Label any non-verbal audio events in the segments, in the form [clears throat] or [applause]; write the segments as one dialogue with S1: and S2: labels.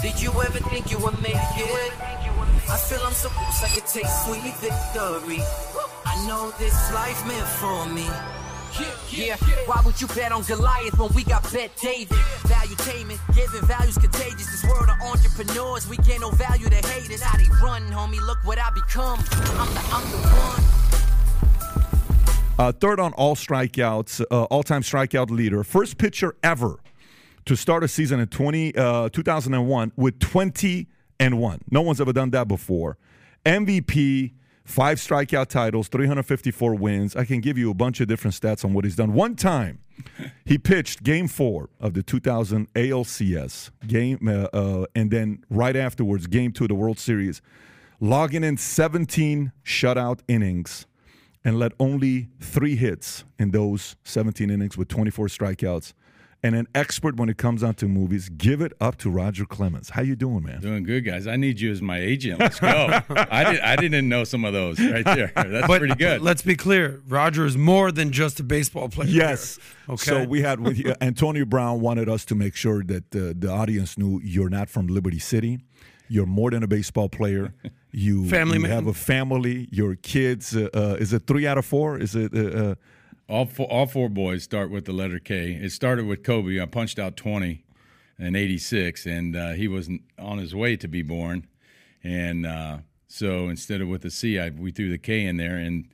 S1: Did you ever think you would make it? I feel I'm so close, I could taste sweet victory. I know this life meant for me. Yeah, why would you bet on Goliath when we got Bet David? Valuetainment, giving values contagious. This world of entrepreneurs, we get no value to haters. How they run, homie, look what I become. I'm the, I'm the one.
S2: Uh, third on all strikeouts, uh, all-time strikeout leader, first pitcher ever to start a season in 20, uh, 2001 with 20 and one. No one's ever done that before. MVP, five strikeout titles, 354 wins. I can give you a bunch of different stats on what he's done. One time, [laughs] he pitched Game Four of the 2000 ALCS game, uh, uh, and then right afterwards, Game Two of the World Series, logging in 17 shutout innings and led only three hits in those 17 innings with 24 strikeouts. And an expert when it comes down to movies. Give it up to Roger Clemens. How you doing, man?
S3: Doing good, guys. I need you as my agent. Let's go. [laughs] I did. I didn't know some of those right there. [laughs] That's
S4: But
S3: pretty good.
S4: Let's be clear. Roger is more than just a baseball player.
S2: Yes.
S4: here. Okay.
S2: So we had with you, [laughs] Antonio Brown wanted us to make sure that uh, the audience knew you're not from Liberty City. You're more than a baseball player. You,
S4: Family
S2: you
S4: man.
S2: have a family. Your kids. Uh, uh, is it three out of four? Is it?
S3: All four, all four boys start with the letter K. It started with Kobe. I punched out 20 in 86, and uh, he was on his way to be born. And uh, so instead of with the C, I, we threw the K in there, and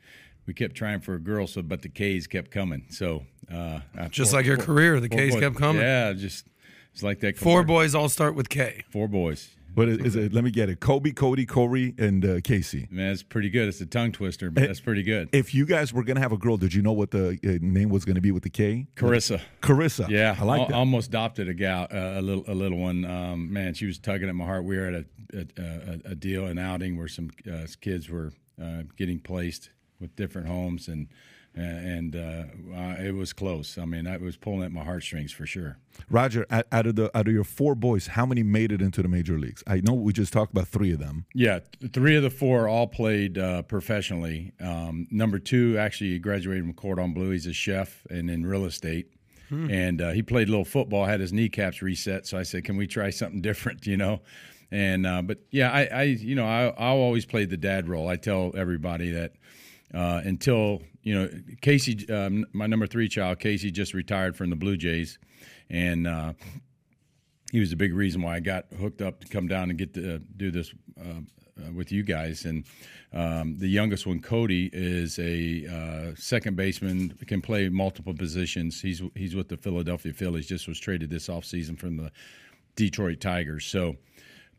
S3: we kept trying for a girl, so but the K's kept coming. So uh,
S4: Just
S3: four-
S4: like your
S3: four-
S4: career, the K's
S3: boys.
S4: kept coming.
S3: Yeah, just it's like that.
S4: Four boys all start with K.
S3: Four boys.
S2: What is, is it? Let me get it. Kobe, Cody, Corey, and uh, Casey.
S3: Man, that's pretty good. It's a tongue twister, but that's pretty good.
S2: If you guys were gonna have a girl, did you know what the uh, name was gonna be with the K?
S3: Carissa.
S2: Carissa.
S3: Yeah,
S2: I like
S3: al-
S2: that.
S3: almost adopted a gal, uh, a little, a little one. Um, man, she was tugging at my heart. We were at a a, a, a deal, an outing where some uh, kids were uh, getting placed with different homes, and and uh, uh, it was close. I mean, I was pulling at my heartstrings for sure.
S2: Roger, out out of the out of your four boys, how many made it into the major leagues? I know we just talked about three of them.
S3: Yeah, three of the four all played uh, professionally. Um, number two actually graduated from Cordon Bleu. He's a chef and in real estate. And uh, he played a little football, had his kneecaps reset. So I said, "Can we try something [laughs] different?" You know. And uh, but yeah, I, I you know I I always played the dad role. I tell everybody that uh, until you know Casey, um, my number three child, Casey, just retired from the Blue Jays, and uh, he was a big reason why I got hooked up to come down and get to uh, do this uh, uh, with you guys. And um, the youngest one, Cody, is a uh, second baseman, can play multiple positions. He's he's with the Philadelphia Phillies. Just was traded this offseason from the Detroit Tigers. So.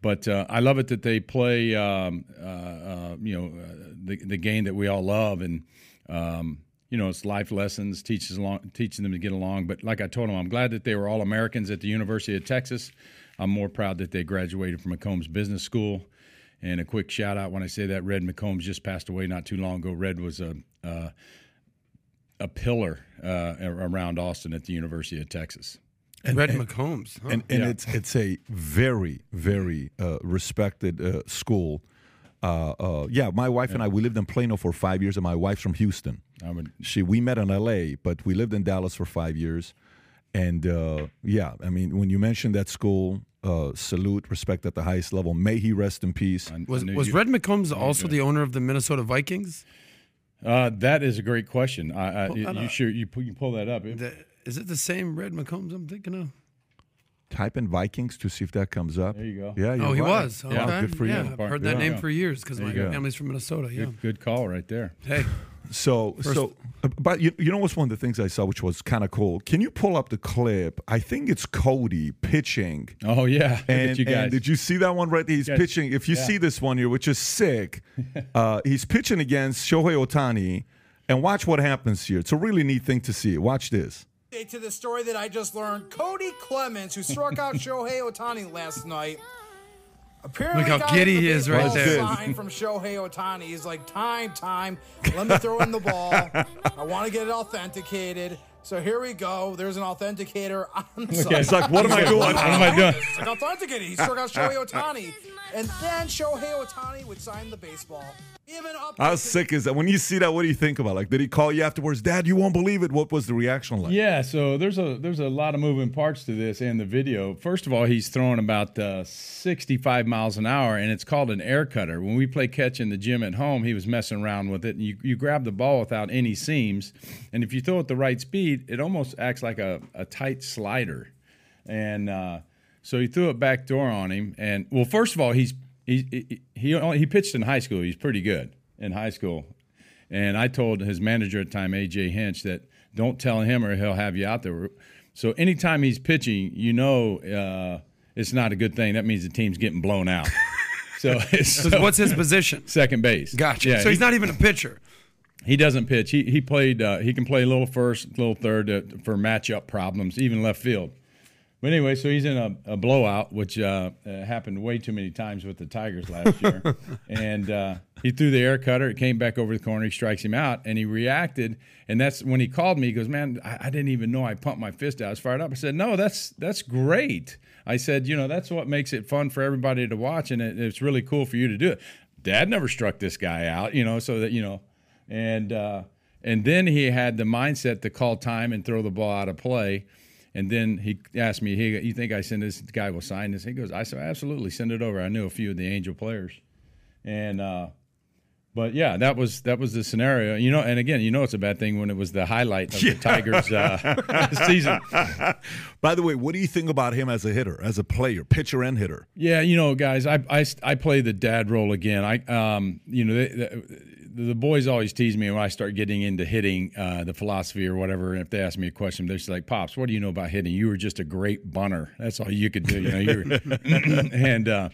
S3: But uh, I love it that they play, um, uh, uh, you know, uh, the the game that we all love, and um, you know, it's life lessons, teaches along, teaching them to get along. But like I told them, I'm glad that they were all Americans at the University of Texas. I'm more proud that they graduated from McCombs Business School. And a quick shout out when I say that Red McCombs just passed away not too long ago. Red was a uh, a pillar uh, around Austin at the University of Texas.
S4: And, Red McCombs. huh?
S2: and and
S3: Yeah.
S2: it's it's a very very uh, respected uh, school. Uh, uh, yeah, my wife and I we lived in Plano for five years, and my wife's from Houston.
S3: I would
S2: She we met in L.A., but we lived in Dallas for five years. And uh, yeah, I mean, when you mentioned that school, uh, salute, respect at the highest level. May he rest in peace.
S3: I
S4: was
S3: knew
S4: was
S3: you-
S4: Red McCombs also the owner of the Minnesota Vikings?
S3: Uh, that is a great question. I, I,
S4: Pull that
S3: you sure you pull, you pull that up?
S4: The- is it the same Red McCombs I'm thinking of?
S2: Type in Vikings to see if that comes up.
S3: There you go.
S2: Yeah, you're
S4: oh, he
S2: right.
S4: was.
S2: Yeah,
S4: Okay.
S2: good for
S4: yeah,
S2: you.
S4: I've heard that
S3: Yeah.
S4: name for years because my family's from Minnesota. Yeah.
S3: Good, good call right there.
S4: Hey, [laughs]
S2: So, so, uh, but you, you know what's one of the things I saw, which was kind of cool. Can you pull up the clip? I think it's Cody pitching.
S3: Oh yeah,
S2: And,
S3: you
S2: and did you see that one right there? He's
S3: Yes.
S2: pitching. If you
S3: Yeah.
S2: see this one here, which is sick, [laughs] uh, he's pitching against Shohei Ohtani. And watch what happens here. It's a really neat thing to see. Watch this.
S5: To the story that I just learned. Cody Clemens, who struck out [laughs] Shohei Ohtani last night, apparently
S4: Look how
S5: got
S4: giddy
S5: the
S4: he is right
S2: there.
S5: Sign from Shohei Ohtani. He's like, time, time. Let me throw in the ball. I want to get it authenticated. So here we go. There's an authenticator on the side.
S2: It's like, what am I doing?
S3: what am I doing?
S5: It's like authenticated. He struck out Shohei Ohtani. And then Shohei Ohtani would sign the baseball. Even up.
S2: How sick is that? When you see that, what do you think about? Like, did he call you afterwards? Dad, you won't believe it. What was the reaction like?
S3: Yeah, so there's a there's a lot of moving parts to this and the video. First of all, he's throwing about uh, 65 miles an hour, and it's called an air cutter. When we play catch in the gym at home, he was messing around with it, and you, you grab the ball without any seams, and if you throw it the right speed, it almost acts like a, a tight slider, and uh, so he threw a back door on him, and well, first of all, he's he he he, only, he pitched in high school. He's pretty good in high school, and I told his manager at the time, AJ Hinch, that don't tell him or he'll have you out there. So anytime he's pitching, you know uh, it's not a good thing. That means the team's getting blown out. [laughs] so, so
S4: What's his position?
S3: second base?
S4: Gotcha.
S3: Yeah,
S4: so he's
S3: he,
S4: not even a pitcher.
S3: he doesn't pitch. He he played. Uh, he can play a little first, a little third uh, for matchup problems, even left field. But anyway, so he's in a, a blowout, which uh, uh, happened way too many times with the Tigers last [laughs] year. and uh, he threw the air cutter. It came back over the corner. He strikes him out, and he reacted. And that's when he called me. He goes, "Man, I, I didn't even know I pumped my fist out. I was fired up." I said, "No, that's that's great." I said, "You know, that's what makes it fun for everybody to watch, and it, it's really cool for you to do it." Dad never struck this guy out, you know, so that you know, and uh, and then he had the mindset to call time and throw the ball out of play. And then he asked me, "Hey, you think I send this guy will sign this?" He goes, "I said absolutely, send it over." I knew a few of the Angel players, and uh, but yeah, that was that was the scenario. You know, and again, you know, it's a bad thing when it was the highlight of the Tigers' uh, [laughs] season.
S2: By the way, what do you think about him as a hitter, as a player, pitcher and hitter?
S3: Yeah, you know, guys, I I, I play the dad role again. I um, you know, they, the, the boys always tease me when I start getting into hitting uh, the philosophy or whatever. And if they ask me a question, they're just like, "Pops, what do you know about hitting? You were just a great bunter. That's all you could do." You know, you were, [laughs] and uh,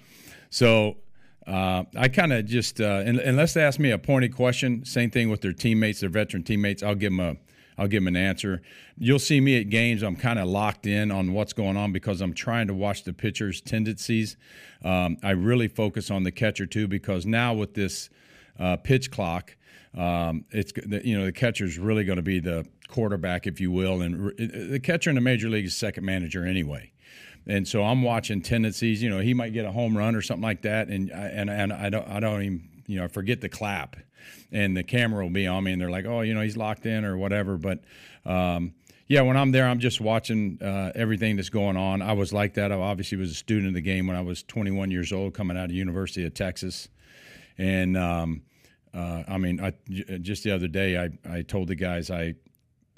S3: so uh, I kind of just uh, unless they ask me a pointed question, same thing with their teammates, their veteran teammates. I'll give them a I'll give them an answer. You'll see me at games. I'm kind of locked in on what's going on because I'm trying to watch the pitcher's tendencies. Um, I really focus on the catcher too because now with this uh, pitch clock, um, it's you know the catcher's really going to be the quarterback, if you will, and the catcher in the major league is second manager anyway. And so I'm watching tendencies. You know, he might get a home run or something like that, and and and I don't I don't even you know forget the clap, and the camera will be on me, and they're like, oh, you know, he's locked in or whatever. But um, yeah, when I'm there, I'm just watching uh, everything that's going on. I was like that. I obviously was a student of the game when I was 21 years old, coming out of University of Texas, and um, uh, I mean, I, just the other day, I I told the guys I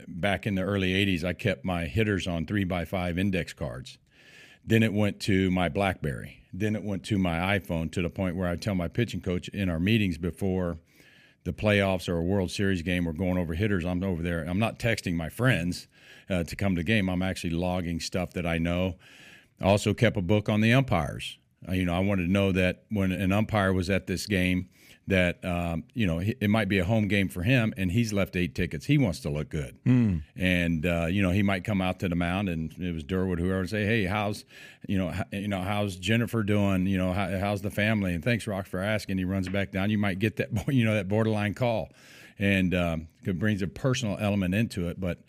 S3: back in the early 80s, I kept my hitters on three by five index cards. Then it went to my BlackBerry. Then it went to my iPhone to the point where I tell my pitching coach in our meetings before the playoffs or a World Series game, we're going over hitters. I'm over there. I'm not texting my friends uh, to come to the game. I'm actually logging stuff that I know. I also kept a book on the umpires. Uh, you know, I wanted to know that when an umpire was at this game, that um, you know it might be a home game for him, and he's left eight tickets. He wants to look good, mm. and uh, you know he might come out to the mound, and it was Durwood, whoever, say, "Hey, how's you know how, you know how's Jennifer doing? You know how, how's the family?" And thanks, Rock, for asking. He runs back down. You might get that [laughs] you know that borderline call, and um, it brings a personal element into it, but.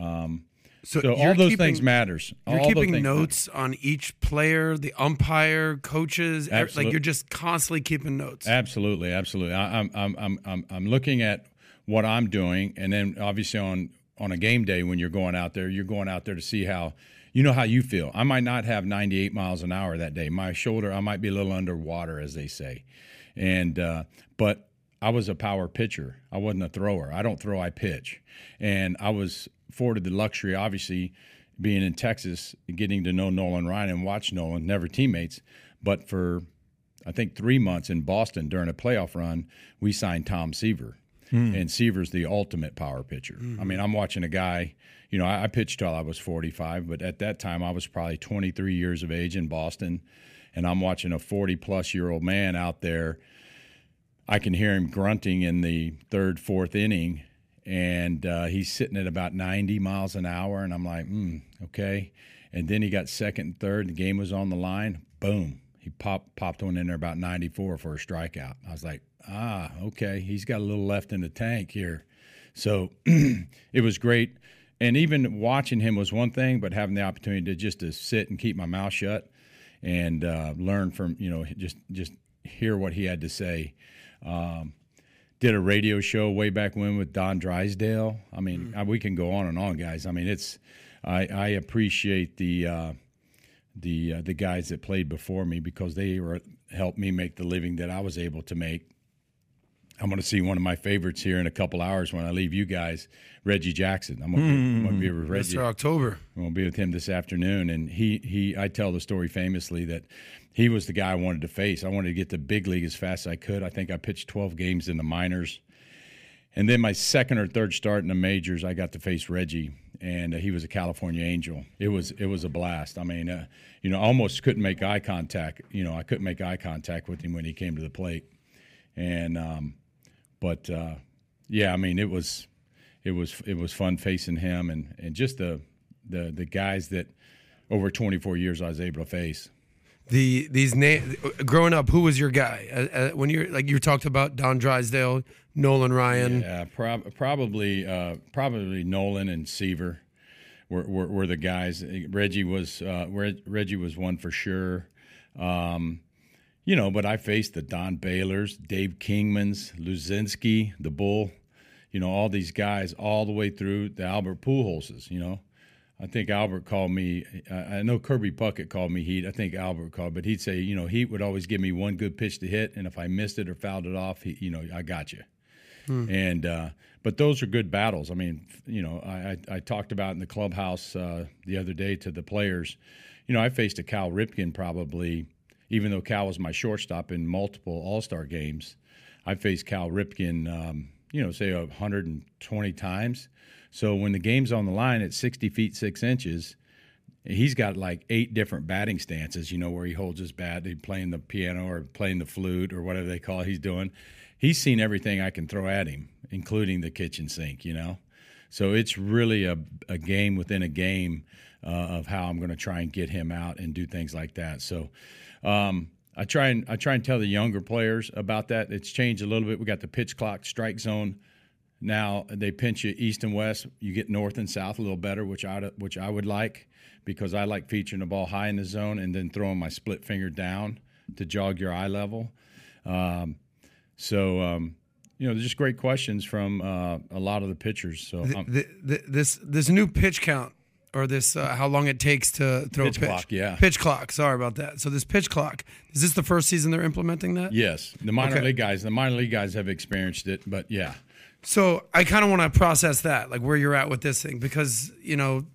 S3: Um, so, so all those
S4: keeping,
S3: things matters.
S4: You're
S3: all
S4: keeping notes matter. on each player, the umpire, coaches.
S3: Absolutely.
S4: Like you're just constantly keeping notes.
S3: Absolutely, absolutely. I, I'm I'm I'm I'm I'm looking at what I'm doing, and then obviously on on a game day when you're going out there, you're going out there to see how you know how you feel. I might not have 98 miles an hour that day. My shoulder, I might be a little underwater, as they say, and uh, but I was a power pitcher. I wasn't a thrower. I don't throw. I pitch, and I was afforded the luxury, obviously, being in Texas, getting to know Nolan Ryan and watch Nolan, never teammates, but for I think three months in Boston during a playoff run, we signed Tom Seaver. Mm. And Seaver's the ultimate power pitcher. Mm. I mean, I'm watching a guy, you know, I, I pitched till I was 45, but at that time I was probably 23 years of age in Boston. And I'm watching a 40 plus year old man out there. I can hear him grunting in the third, fourth inning and uh, he's sitting at about 90 miles an hour, and I'm like, hmm, okay. And then he got second and third. The game was on the line. Boom, he popped popped one in there about 94 for a strikeout. I was like, ah, okay, he's got a little left in the tank here. So [clears throat] it was great. And even watching him was one thing, but having the opportunity to just to sit and keep my mouth shut and uh, learn from you know just just hear what he had to say. Um, did a radio show way back when with Don Drysdale. I mean, mm. we can go on and on, guys. I mean, it's I, I appreciate the uh, the uh, the guys that played before me because they were helped me make the living that I was able to make. I'm going to see one of my favorites here in a couple hours when I leave you guys, Reggie Jackson. I'm going to, mm. be, I'm going to be with Reggie.
S4: Mr. October.
S3: I'm going to be with him this afternoon, and he he I tell the story famously that he was the guy I wanted to face. I wanted to get to big league as fast as I could. I think I pitched 12 games in the minors. And then my second or third start in the majors, I got to face Reggie, and uh, he was a California Angel. It was it was a blast. I mean, uh, you know, I almost couldn't make eye contact. You know, I couldn't make eye contact with him when he came to the plate, and um, but uh, yeah, I mean, it was it was it was fun facing him, and and just the the the guys that over 24 years I was able to face.
S4: The these names growing up who was your guy? Uh, uh, when you're like you talked about don drysdale nolan ryan.
S3: Yeah prob- probably uh, probably nolan and seaver were, were, were, the guys. Reggie was uh, reggie was one for sure. Um, you know but i faced the don baylors dave kingmans luzinski the bull you know all these guys all the way through the albert pujols you know I think Albert called me. I know Kirby Puckett called me Heat. I think Albert called, but he'd say, you know, Heat would always give me one good pitch to hit, and if I missed it or fouled it off, he, you know, I got you. Hmm. And uh, but those are good battles. I mean, you know, I, I, I talked about in the clubhouse uh, the other day to the players. You know, I faced a Cal Ripken probably, even though Cal was my shortstop in multiple All Star games. I faced Cal Ripken, um, you know, say 120 times so when the game's on the line at 60 feet 6 inches, he's got like eight different batting stances, you know, where he holds his bat, he's playing the piano or playing the flute or whatever they call it he's doing. He's seen everything I can throw at him, including the kitchen sink, you know. So it's really a, a game within a game uh, of how I'm going to try and get him out and do things like that. So um, I try and I try and tell the younger players about that. It's changed a little bit. We got the pitch clock, strike zone now they pinch you east and west. You get north and south a little better, which I which I would like because I like featuring the ball high in the zone and then throwing my split finger down to jog your eye level. Um, so um, you know, there's just great questions from uh, a lot of the pitchers. So
S4: the, the, the, this this new pitch count or this uh, how long it takes to throw
S3: pitch
S4: a pitch
S3: clock, yeah,
S4: pitch clock. Sorry about that. So this pitch clock is this the first season they're implementing that?
S3: Yes, the minor okay. league guys, the minor league guys have experienced it, but yeah.
S4: So I kind of want to process that, like where you're at with this thing, because you know,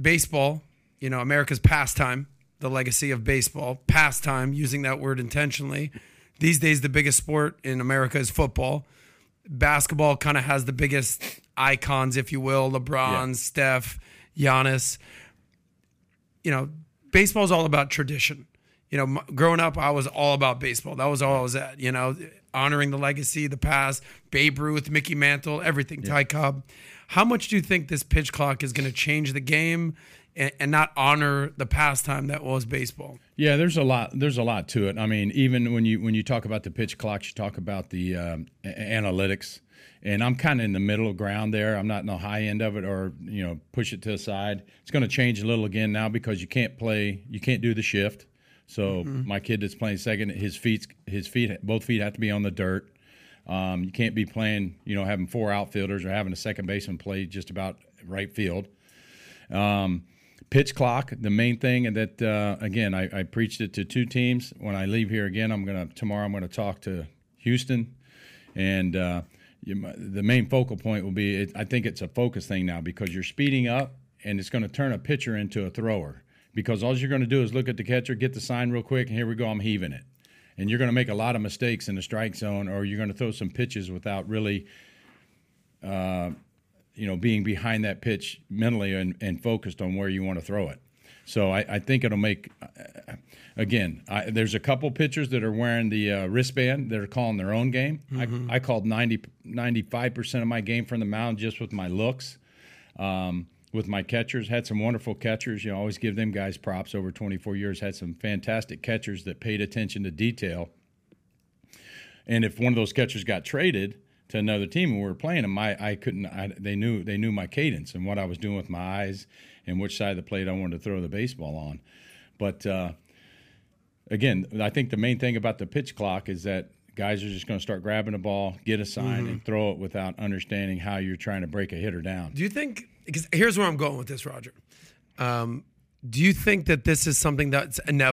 S4: baseball, you know, America's pastime, the legacy of baseball, pastime, using that word intentionally. These days, the biggest sport in America is football. Basketball kind of has the biggest icons, if you will, LeBron, yeah. Steph, Giannis. You know, baseball is all about tradition. You know, growing up, I was all about baseball. That was all I was at. You know, honoring the legacy, the past, Babe Ruth, Mickey Mantle, everything, yeah. Ty Cobb. How much do you think this pitch clock is going to change the game and, and, not honor the pastime that was baseball?
S3: Yeah, there's a lot. There's a lot to it. I mean, even when you when you talk about the pitch clocks, you talk about the um, analytics, and I'm kind of in the middle ground there. I'm not in the high end of it, or you know, push it to the side. It's going to change a little again now because you can't play, you can't do the shift. So mm-hmm. my kid that's playing second, his feet, his feet, both feet have to be on the dirt. Um, you can't be playing, you know, having four outfielders or having a second baseman play just about right field. Um, pitch clock, the main thing and that uh, again, I, I, preached it to two teams. When I leave here again, I'm gonna tomorrow. I'm gonna talk to Houston, and uh, you, the main focal point will be. It, I think it's a focus thing now because you're speeding up, and it's going to turn a pitcher into a thrower because all you're going to do is look at the catcher, get the sign real quick, and here we go, I'm heaving it. And you're going to make a lot of mistakes in the strike zone, or you're going to throw some pitches without really, uh, you know, being behind that pitch mentally and, and, focused on where you want to throw it. So I, I think it'll make. Uh, again, I, there's a couple pitchers that are wearing the uh, wristband that are calling their own game. Mm-hmm. I, I, called 90, 95% of my game from the mound just with my looks. Um, with my catchers. Had some wonderful catchers. You know, always give them guys props. Over 24 years, had some fantastic catchers that paid attention to detail. And if one of those catchers got traded to another team and we were playing them, I, I couldn't. I, they knew they knew my cadence and what I was doing with my eyes and which side of the plate I wanted to throw the baseball on. But uh, again, I think the main thing about the pitch clock is that guys are just going to start grabbing the ball, get a sign,
S4: Mm-hmm.
S3: and throw it without understanding how you're trying to break a hitter down.
S4: Do you think? Because here's where I'm going with this, Roger. Um, do you think that this is something that's inevitable?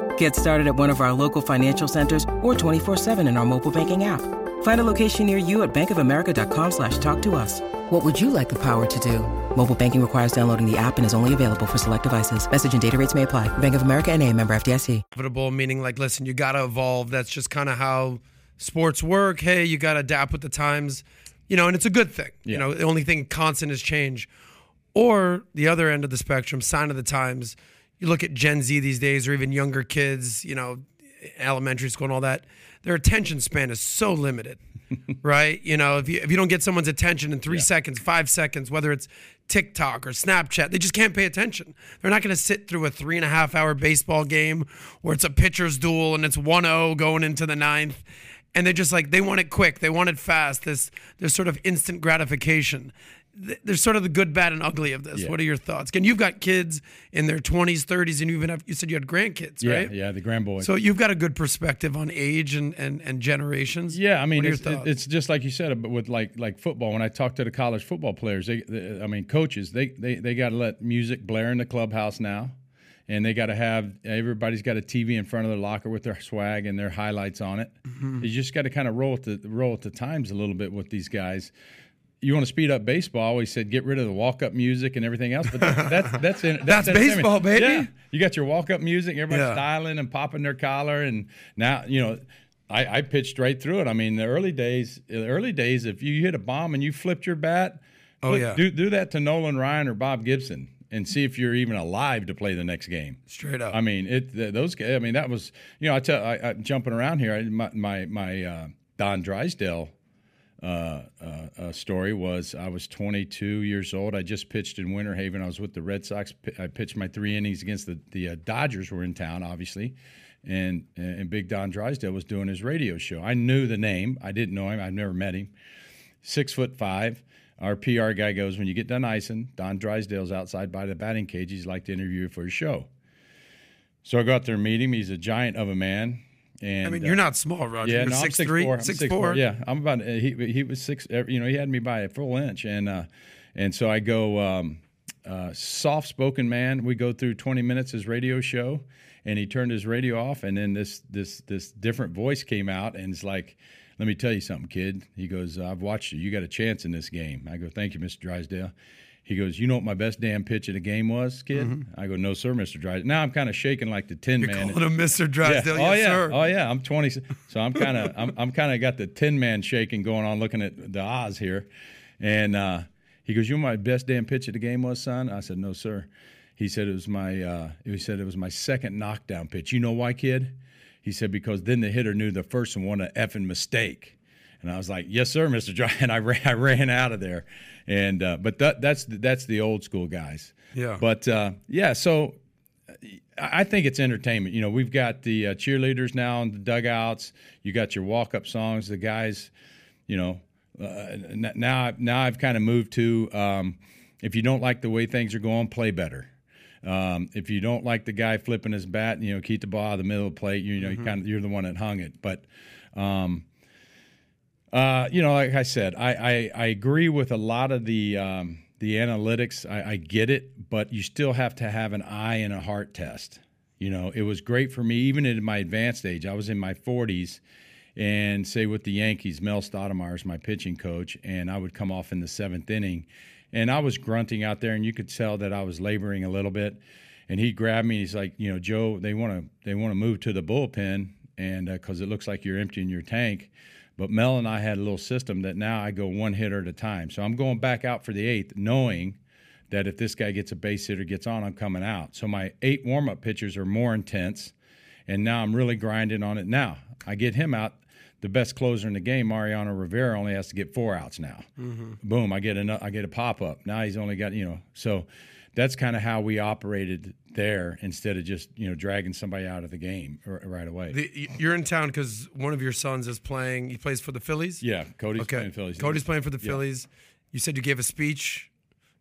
S6: Get started at one of our local financial centers or 24-7 in our mobile banking app. Find a location near you at bankofamerica.com slash talk to us. What would you like the power to do? Mobile banking requires downloading the app and is only available for select devices. Message and data rates may apply. Bank of America and a member FDIC.
S4: Meaning, like, listen, you got to evolve. That's just kind of how sports work. Hey, you got to adapt with the times, you know, and it's a good thing. You know, the only thing constant is change. Or the other end of the spectrum, sign of the times. You look at Gen Z these days, or even younger kids, you know, elementary school and all that. Their attention span is so limited, [laughs] right? You know, if you if you don't get someone's attention in three seconds, five seconds, whether it's TikTok or Snapchat, they just can't pay attention. They're not going to sit through a three and a half hour baseball game where it's a pitcher's duel and it's 1-0 going into the ninth, and they're just like they want it quick, they want it fast. This there's sort of instant gratification. Th- There's sort of the good, bad, and ugly of this.
S3: Yeah.
S4: What are your thoughts? And you've got kids in their 20s, 30s, and you even have you said you had grandkids,
S3: Yeah,
S4: right?
S3: yeah, the grandboy.
S4: So you've got a good perspective on age and and, and generations.
S3: Yeah, I mean,
S4: what are your
S3: it's, it's just like you said, but with like like football. When I talk to the college football players, they, they I mean, coaches, they they they got to let music blare in the clubhouse now, and they got to have everybody's got a TV in front of their locker with their swag and their highlights on it.
S4: Mm-hmm.
S3: You just got to kind of roll with the roll with the times a little bit with these guys. You want to speed up baseball? I always said get rid of the walk up music and everything else, but that, [laughs] that's that's in,
S4: That's
S3: entertainment.
S4: baseball, baby.
S3: Yeah, you got your walk up music, everybody's
S4: Yeah.
S3: styling and popping their collar, and now you know. I, I pitched right through it. I mean, the early days, the early days, if you hit a bomb and you flipped your bat,
S4: Oh,
S3: flip-
S4: yeah.
S3: do do that to Nolan Ryan or Bob Gibson and see if you're even alive to play the next game.
S4: Straight up.
S3: I mean, it th- those. guys- I mean, that was you know. I tell I, I jumping around here. I, my my, my uh, Don Drysdale uh, uh, story was I was 22 years old. I just pitched in Winter Haven. I was with the Red Sox. I pitched my three innings against the the uh, Dodgers. Were in town, obviously, and and Big Don Drysdale was doing his radio show. I knew the name. I didn't know him. I've never met him. Six foot five. Our PR guy goes, when you get done icing, Don Drysdale's outside by the batting cage. He's like to interview you for his show. So I go out there and meet him. He's a giant of a man. And
S4: I mean,
S3: uh,
S4: you're not small, Roger.
S3: yeah,
S4: you're
S3: no, I'm
S4: six
S3: six
S4: three,
S3: four. I'm
S4: six
S3: six
S4: four.
S3: Yeah, I'm about. uh, He he was six. uh, You know, he had me by a full inch, and uh, and so I go um, uh, soft spoken man. We go through 20 minutes his radio show, and he turned his radio off, and then this this this different voice came out, and it's like. Let me tell you something, kid. He goes, I've watched you. You got a chance in this game. I go, Thank you, Mr. Drysdale. He goes, You know what my best damn pitch of the game was, kid? I go, No, sir, Mr. Drysdale. Now I'm kind of shaking like the Tin
S4: You're
S3: Man.
S4: calling him Mr. Drysdale,
S3: Yeah. Oh
S4: yes,
S3: yeah.
S4: sir.
S3: Oh yeah. I'm 20. So I'm kind of [laughs] I'm, I'm kind of got the Tin Man shaking going on, looking at the Oz here, and uh, he goes, "You know what my best damn pitch of the game was, son?" I said, "No, sir." He said it was my uh, he said it was my second knockdown pitch. You know why, kid? He said because then the hitter knew the first one wasn't an effing mistake. And I was like, "Yes, sir, Mister Dry." [laughs] And I ran, I ran out of there. And uh, but that, that's that's the old school guys.
S4: Yeah.
S3: But uh, yeah, so I I think it's entertainment. You know, we've got the uh, cheerleaders now in the dugouts. You got your walk-up songs. The guys, you know, uh, now now I've kind of moved to um, if you don't like the way things are going, play better. Um, if you don't like the guy flipping his bat, you know, keep the ball out of the middle of the plate. You know, you kind of you're the one that hung it. But um, uh, you know, like I said, I, I, I agree with a lot of the um, the analytics. I, I get it, but you still have to have an eye and a heart test. You know, it was great for me, even in my advanced age. I was in my 40s, and say with the Yankees, Mel Stottlemyre is my pitching coach, and I would come off in the seventh inning, and I was grunting out there, and you could tell that I was laboring a little bit. and he grabbed me. and He's like, you know, Joe, they want to they want to move to the bullpen, and because uh, it looks like you're emptying your tank. But Mel and I had a little system that now I go one hitter at a time. So I'm going back out for the eighth, knowing that if this guy gets a base hitter, gets on, I'm coming out. So my eight warm up pitches are more intense, and now I'm really grinding on it. Now I get him out. The best closer in the game, Mariano Rivera, only has to get four outs now. Mm-hmm. Boom! I get a I get a pop up. Now he's only got you know so that's kind of how we operated there instead of just you know dragging somebody out of the game right away.
S4: The, you're in town because one of your sons is playing. He plays for the Phillies.
S3: Yeah, Cody's okay. playing Phillies.
S4: Cody's playing for the Phillies. Yeah. You said you gave a speech.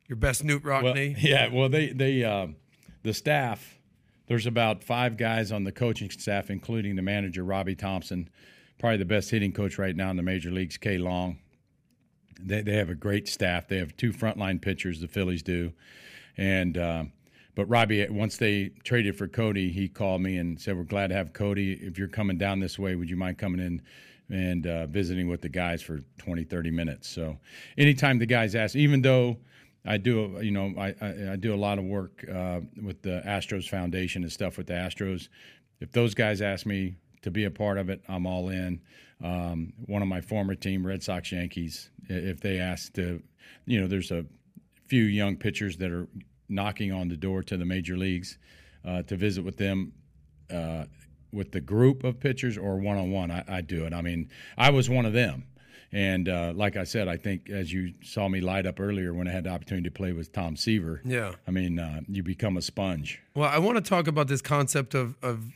S4: Your best Knute Rockne.
S3: Well, [laughs] yeah, well they they uh, the staff. There's about five guys on the coaching staff, including the manager Robbie Thomson, probably the best hitting coach right now in the major leagues, Kay Long. They they have a great staff. They have two frontline pitchers. The Phillies do and uh, but Robbie, once they traded for Cody, he called me and said, "We're glad to have Cody. If you're coming down this way, would you mind coming in?" and uh, visiting with the guys for 20 30 minutes so anytime the guys ask even though i do you know i, I, I do a lot of work uh, with the astros foundation and stuff with the astros if those guys ask me to be a part of it i'm all in um, one of my former team red sox yankees if they ask to you know there's a few young pitchers that are knocking on the door to the major leagues uh, to visit with them uh, with the group of pitchers or one on one. I do it. I mean, I was one of them. And uh, like I said, I think as you saw me light up earlier when I had the opportunity to play with Tom Seaver,
S4: yeah,
S3: I mean, uh, you become a sponge.
S4: Well, I want to talk about this concept of of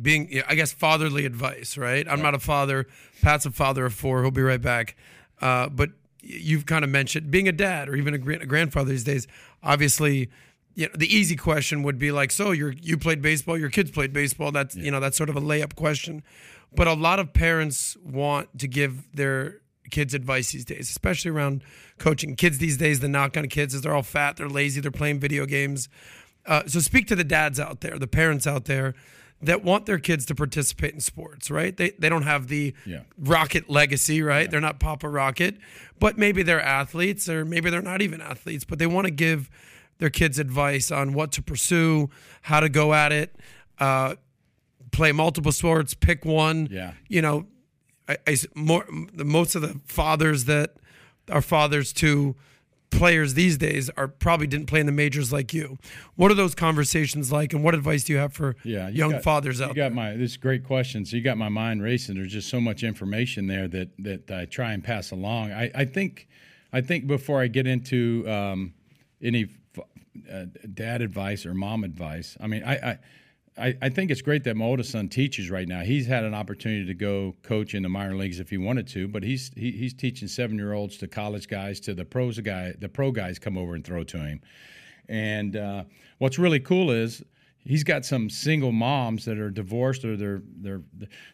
S4: being, I guess, fatherly advice. Right? I'm not a father. Pat's a father of four. He'll be right back. Uh, but you've kind of mentioned being a dad or even a, a grandfather these days. Obviously, you know, the easy question would be like, so you you played baseball, your kids played baseball. That's yeah. you know that's sort of a layup question. But a lot of parents want to give their kids advice these days, especially around coaching. Kids these days, the knock on kids is they're all fat, they're lazy, they're playing video games. Uh, so speak to the dads out there, the parents out there that want their kids to participate in sports, right? They they don't have the yeah. rocket legacy, right? Yeah. They're not Papa Rocket, but maybe they're athletes or maybe they're not even athletes, but they want to give their kids advice on what to pursue, how to go at it, uh, play multiple sports, pick one.
S3: Yeah.
S4: You know, I, I more most of the fathers that are fathers to players these days are probably didn't play in the majors like you. What are those conversations like, and what advice do you have for yeah, you young
S3: got,
S4: fathers out
S3: you got
S4: there?
S3: My, this is a great question. So you got my mind racing. There's just so much information there that that I try and pass along. I, I think I think before I get into um, any uh, dad advice or mom advice, I mean I, I I, I, think it's great that my oldest son teaches right now. He's had an opportunity to go coach in the minor leagues if he wanted to, but he's he, he's teaching seven year olds to college guys to the pros guy the pro guys come over and throw to him. And uh, what's really cool is he's got some single moms that are divorced or their their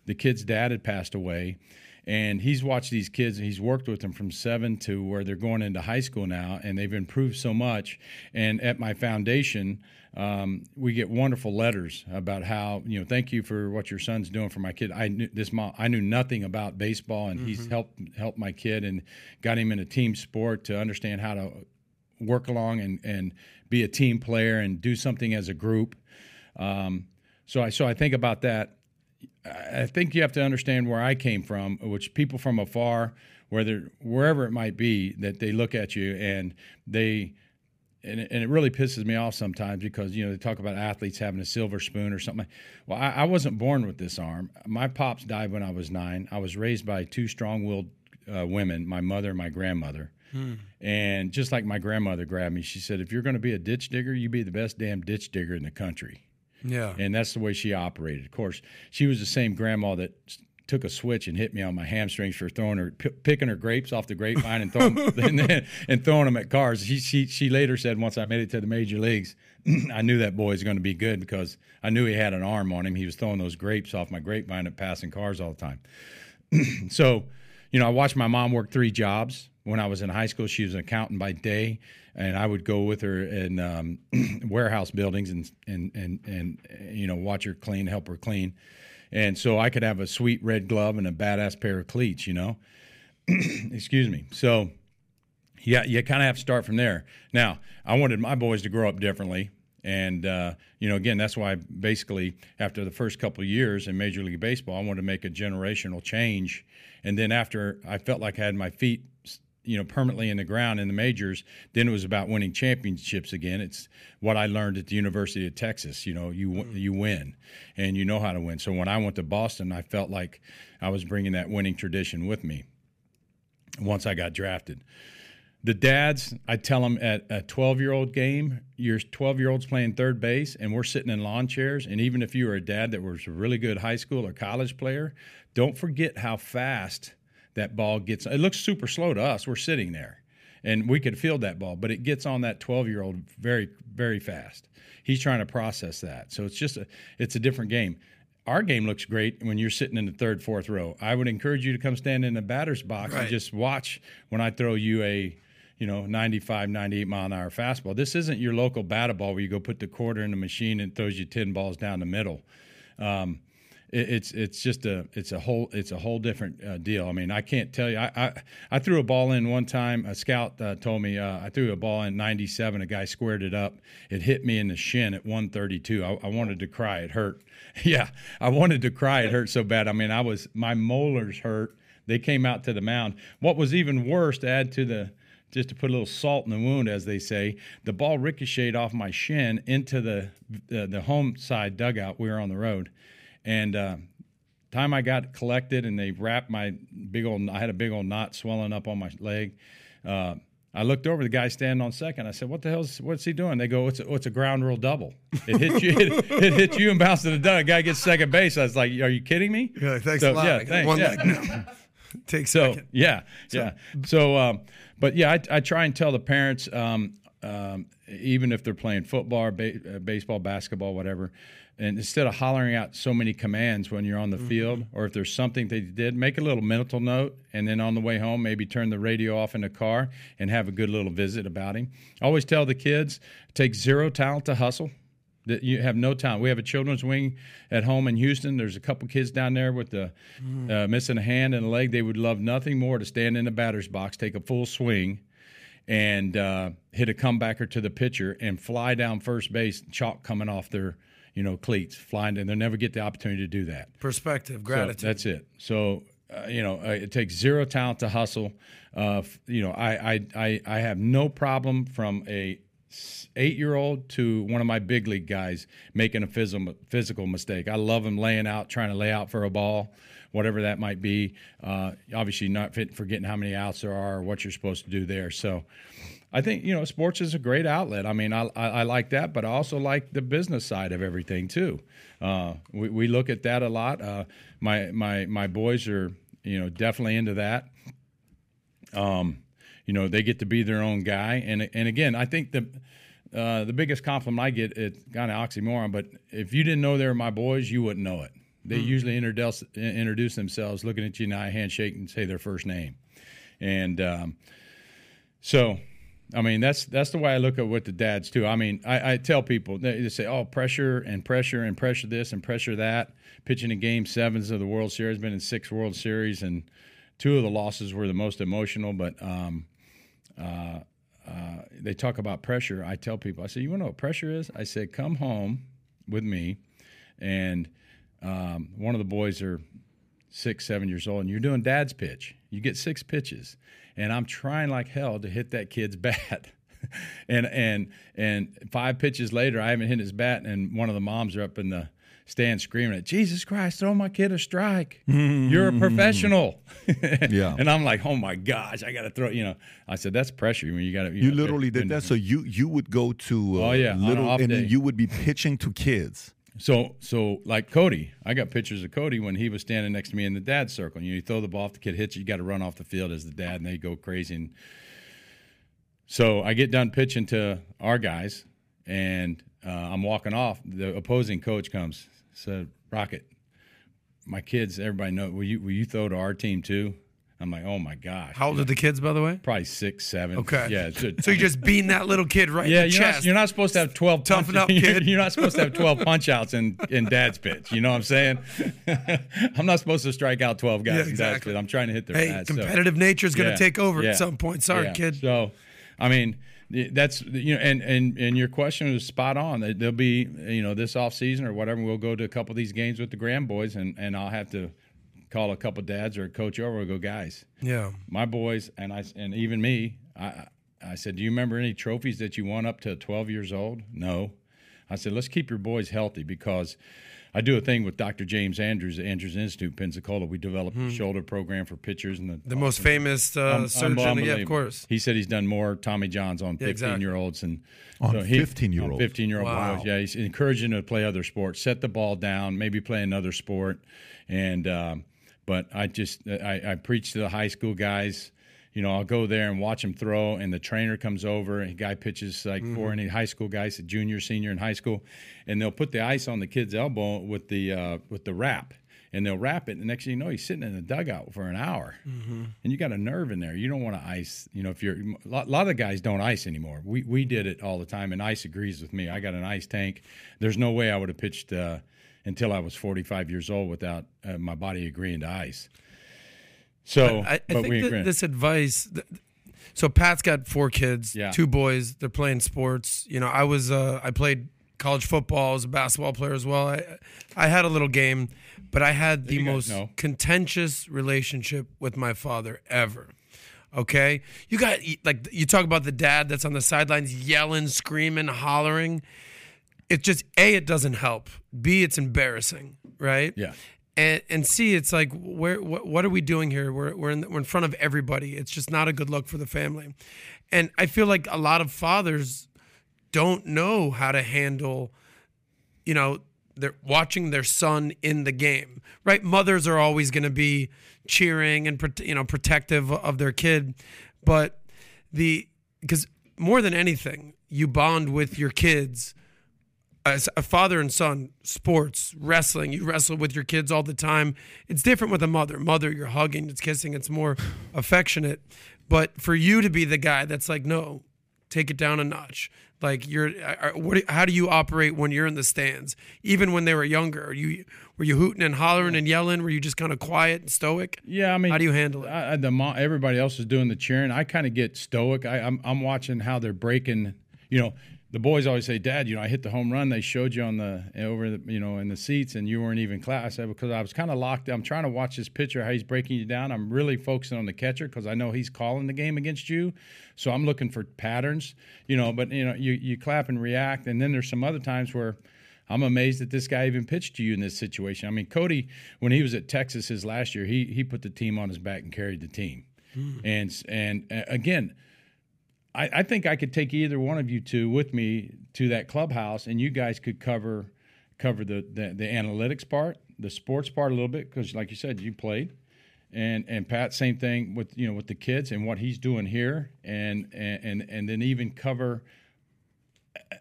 S3: the kid's dad had passed away. And he's watched these kids and he's worked with them from seven to where they're going into high school now, and they've improved so much. And at my foundation, um, we get wonderful letters about how you know thank you for what your son's doing for my kid. I knew this mom. I knew nothing about baseball, and mm-hmm. he's helped helped my kid and got him in a team sport to understand how to work along and and be a team player and do something as a group. Um, so I so I think about that. I think you have to understand where I came from, which people from afar, whether wherever it might be, that they look at you and they and it, and it really pisses me off sometimes because you know they talk about athletes having a silver spoon or something. Well, I, I wasn't born with this arm. My pops died when I was nine. I was raised by two strong-willed uh, women, my mother and my grandmother. Hmm. And just like my grandmother grabbed me, she said, "If you're going to be a ditch digger, you be the best damn ditch digger in the country."
S4: Yeah.
S3: And that's the way she operated. Of course, she was the same grandma that took a switch and hit me on my hamstrings for throwing her p- picking her grapes off the grapevine and throwing [laughs] [laughs] and, and, throwing them at cars. She, she she later said once I made it to the major leagues, [clears throat] I knew that boy was going to be good because I knew he had an arm on him. He was throwing those grapes off my grapevine at passing cars all the time. [clears throat] so, you know, I watched my mom work three jobs. When I was in high school, she was an accountant by day, and I would go with her in um, [clears throat] warehouse buildings and and and and you know watch her clean, help her clean and so I could have a sweet red glove and a badass pair of cleats, you know. [clears throat] Excuse me. So, yeah, you kind of have to start from there. Now, I wanted my boys to grow up differently, And uh, you know, again, that's why basically after the first couple years in Major League Baseball, I wanted to make a generational change. And then after I felt like I had my feet, you know, permanently in the ground in the majors, then it was about winning championships again. It's what I learned at the University of Texas. You know, you
S4: Mm.
S3: you win, and you know how to win. So when I went to Boston, I felt like I was bringing that winning tradition with me. Once I got drafted the dads, I tell them at a 12 year old game, your 12 year old's playing third base, and we're sitting in lawn chairs. And even if you were a dad that was a really good high school or college player, don't forget how fast that ball gets. It looks super slow to us. We're sitting there, and we could field that ball, but it gets on that 12 year old very, very fast. He's trying to process that. So it's just a, it's a different game. Our game looks great when you're sitting in the third, fourth row. I would encourage you to come stand in the batter's box
S4: Right.
S3: and just watch when I throw you a you know, 95, 98 mile an hour fastball. This isn't your local batter ball where you go put the quarter in the machine and throws you 10 balls down the middle. Um, it's it's just a it's a whole it's a whole different uh, deal. I mean, I can't tell you. I, I I threw a ball in one time. A scout uh, told me uh, I threw a ball in '97. A guy squared it up. It hit me in the shin at 132. I, I wanted to cry. It hurt. [laughs] yeah, I wanted to cry. It hurt so bad. I mean, I was my molars hurt. They came out to the mound. What was even worse to add to the just to put a little salt in the wound, as they say. The ball ricocheted off my shin into the the, the home side dugout. We were on the road, and uh, time I got collected and they wrapped my big old. I had a big old knot swelling up on my leg. Uh, I looked over the guy standing on second. I said, "What the hell's what's he doing?" They go, "It's a, it's a ground rule double. It hit you. [laughs] It, it hit you and bounced to the dugout. Guy gets second base." I was like, "Are you kidding me?"
S4: Yeah, thanks
S3: So,
S4: a lot.
S3: Yeah, thanks,
S4: one
S3: yeah.
S4: leg. [laughs] Take
S3: So
S4: second.
S3: yeah, yeah. So, um, but yeah, I, I try and tell the parents, um, um, even if they're playing football, ba- uh, baseball, basketball, whatever, and instead of hollering out so many commands when you're on the field, or if there's something they did, make a little mental note, and then on the way home, maybe turn the radio off in the car and have a good little visit about him. I always tell the kids, take zero talent to hustle that you have no time. We have a children's wing at home in Houston. There's a couple kids down there with the uh, missing a hand and a leg. They would love nothing more to stand in the batter's box, take a full swing, and uh, hit a comebacker to the pitcher and fly down first base, chalk coming off their you know cleats, flying, and they'll never get the opportunity to do that.
S4: Perspective,
S3: So
S4: gratitude.
S3: that's it. So uh, you know, uh, it takes zero talent to hustle. Uh, you know, I, I I I have no problem from a eight year old to one of my big league guys making a physical physical mistake. I love him laying out, trying to lay out for a ball, whatever that might be. Uh, obviously, not fit, forgetting how many outs there are or what you're supposed to do there. So. I think you know sports is a great outlet. I mean, I, I, I like that, but I also like the business side of everything too. Uh, we, we look at that a lot. Uh, my my my boys are you know definitely into that. Um, you know, they get to be their own guy, and and again, I think the uh, the biggest compliment I get it's kind of oxymoron, but if you didn't know they were my boys, you wouldn't know it. They usually introduce introduce themselves, looking at you in the eye, handshake, and say their first name, and um, so. I mean, that's that's the way I look at what the dads too. I mean, I, I tell people they, they say, "Oh, pressure and pressure and pressure this and pressure that." Pitching in Game Sevens of the World Series, been in six World Series, and two of the losses were the most emotional. But um, uh, uh, they talk about pressure. I tell people, I say, "You want to know what pressure is?" I said, "Come home with me," and um, one of the boys are six, seven years old, and you're doing dad's pitch. You get six pitches, and I'm trying like hell to hit that kid's [laughs] bat. and and and five pitches later, I haven't hit his bat, and one of the moms are up in the stand screaming at Jesus Christ, throw my kid a strike. You're a [laughs] professional. [laughs]
S2: Yeah.
S3: And I'm like, oh my gosh, I got to throw. You know, I said that's pressure. When you got to.
S2: You literally did that. So you you would go to uh,
S3: Oh, yeah,
S2: little and then you would be pitching to kids.
S3: So, so like Cody, I got pictures of Cody when he was standing next to me in the dad circle. You know, you throw the ball off, the kid hits you, you got to run off the field as the dad, and they go crazy. And so I get done pitching to our guys, and uh, I'm walking off. The opposing coach comes, said, "Rocket, my kids, everybody know. Will you will you throw to our team too?" I'm like, "Oh my gosh!"
S4: How old are the kids, by the way?
S3: Probably six, seven.
S4: Okay.
S3: Yeah. So,
S4: So you just [laughs] beating that little kid right
S3: yeah,
S4: in the
S3: you're
S4: chest.
S3: not, you're not supposed to have 12
S4: Toughen
S3: punch-
S4: up, [laughs]
S3: you're-
S4: kid.
S3: You're not supposed to have 12 [laughs] punch outs in, in dad's pitch. You know what I'm saying? I'm not supposed to strike out 12 guys
S4: Yeah,
S3: in dad's pitch. I'm trying to hit their
S4: hey,
S3: bats. so-
S4: competitive nature is going to
S3: Yeah,
S4: take over
S3: yeah,
S4: at some point. Sorry,
S3: yeah.
S4: kid.
S3: So, I mean, that's you know, and and and your question was spot on. There'll be you know this off season or whatever. We'll go to a couple of these games with the grand boys, and and I'll have to call a couple dads or a coach over and go, guys,
S4: Yeah.
S3: my boys and I and even me. I I said, do you remember any trophies that you won up to 12 years old? No. I said, let's keep your boys healthy because I do a thing with Dr. James Andrews at Andrews Institute, Pensacola. We developed a shoulder program for pitchers and the,
S4: The most famous uh,
S3: Um,
S4: surgeon. Yeah, of course.
S3: He said he's done more Tommy Johns on 15
S4: exactly.
S3: year olds and
S2: On 15-year-olds?
S3: 15 year old
S4: Wow.
S3: boys. Yeah, he's encouraging them to play other sports, set the ball down, maybe play another sport. And um, but I just I, I preach to the high school guys. You know, I'll go there and watch them throw, and the trainer comes over, and the guy pitches like
S4: Mm-hmm.
S3: for any high school guys, a junior, senior in high school, and they'll put the ice on the kid's elbow with the uh, with the wrap, and they'll wrap it. And the next thing you know, he's sitting in the dugout for an hour,
S4: Mm-hmm.
S3: and you got a nerve in there. You don't want to ice. You know, if you're a lot, a lot of guys don't ice anymore. We we did it all the time, and ice agrees with me. I got an ice tank. There's no way I would have pitched uh, until I was 45 years old without uh, my body agreeing to ice. So,
S4: I, I
S3: but
S4: think
S3: we
S4: that
S3: agree.
S4: this advice. th- So Pat's got four kids,
S3: Yeah.
S4: two boys. They're playing sports. You know, I was uh, I played college football. I was a basketball player as well. I I had a little game, but I had the most contentious relationship with my father ever. Okay, you got like you talk about the dad that's on the sidelines yelling, screaming, hollering. It just a it doesn't help. B it's embarrassing, right?
S3: Yeah.
S4: and and see it's like where what, what are we doing here we're we're in, we're in front of everybody it's just not a good look for the family and i feel like a lot of fathers don't know how to handle you know they're watching their son in the game right mothers are always going to be cheering and you know protective of their kid but the because more than anything you bond with your kids as a father and son, sports, wrestling, you wrestle with your kids all the time. It's different with a mother. Mother, you're hugging, it's kissing, it's more affectionate. But for you to be the guy that's like, no, take it down a notch. Like you're, uh, uh, what? How do you operate when you're in the stands? Even when they were younger, are you were you hooting and hollering and yelling? Were you just kind of quiet and stoic?
S3: Yeah, I mean,
S4: How do you handle it?
S3: I, the everybody else is doing the cheering. I kind of get stoic. I, I'm I'm watching how they're breaking. You know, the boys always say, "Dad, you know, I hit the home run. They showed you on the over the you know in the seats, and you weren't even class." I said because I was kind of locked. I'm trying to watch this pitcher how he's breaking you down. I'm really focusing on the catcher because I know he's calling the game against you. So I'm looking for patterns. You know, but you know, you you clap and react, and then there's some other times where. I'm amazed that this guy even pitched to you in this situation. I mean, Cody, when he was at Texas his last year, he he put the team on his back and carried the team. And and uh, again, I, I think I could take either one of you two with me to that clubhouse, and you guys could cover cover the the, the analytics part, the sports part a little bit, because like you said, you played, and and Pat, same thing with you know with the kids and what he's doing here, and and and, then even cover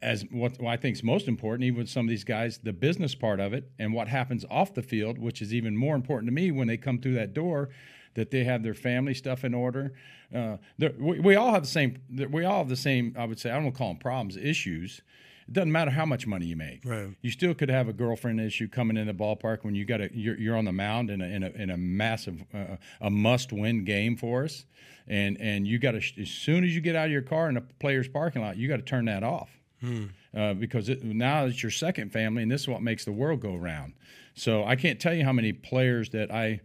S3: as what, what I think is most important, even with some of these guys, the business part of it and what happens off the field, which is even more important to me when they come through that door, that they have their family stuff in order. Uh, we, we all have the same. We all have the same. I would say I don't want to call them problems, issues. It doesn't matter how much money you make.
S4: Right.
S3: You still could have a girlfriend issue coming in the ballpark when you got a you're, you're on the mound in a in a, in a massive uh, a must win game for us, and and you got to as soon as you get out of your car in a player's parking lot, you got to turn that off uh, because it, now it's your second family, and this is what makes the world go round. So I can't tell you how many players that I,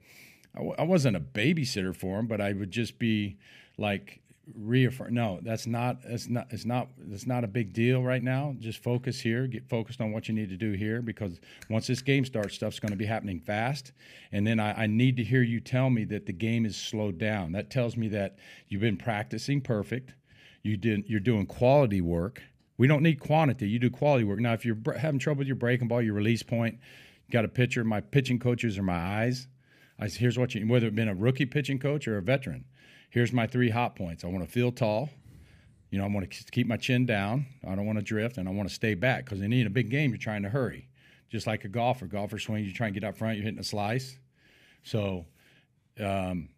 S3: I, w- I wasn't a babysitter for him, but I would just be like reaffirm. No, that's not. That's not. It's not. It's not a big deal right now. Just focus here. Get focused on what you need to do here because once this game starts, stuff's going to be happening fast. And then I, I need to hear you tell me that the game is slowed down. That tells me that you've been practicing perfect. You did. You're doing quality work. We don't need quantity. You do quality work. Now, if you're having trouble with your breaking ball, your release point, got a pitcher. My pitching coaches are my eyes. I s- here's what you whether it been a rookie pitching coach or a veteran. Here's my three hot points. I want to feel tall. You know, I want to keep my chin down. I don't want to drift, and I want to stay back because in a big game, you're trying to hurry. Just like a golfer, golfer swings, you try and get up front, you're hitting a slice. So, um,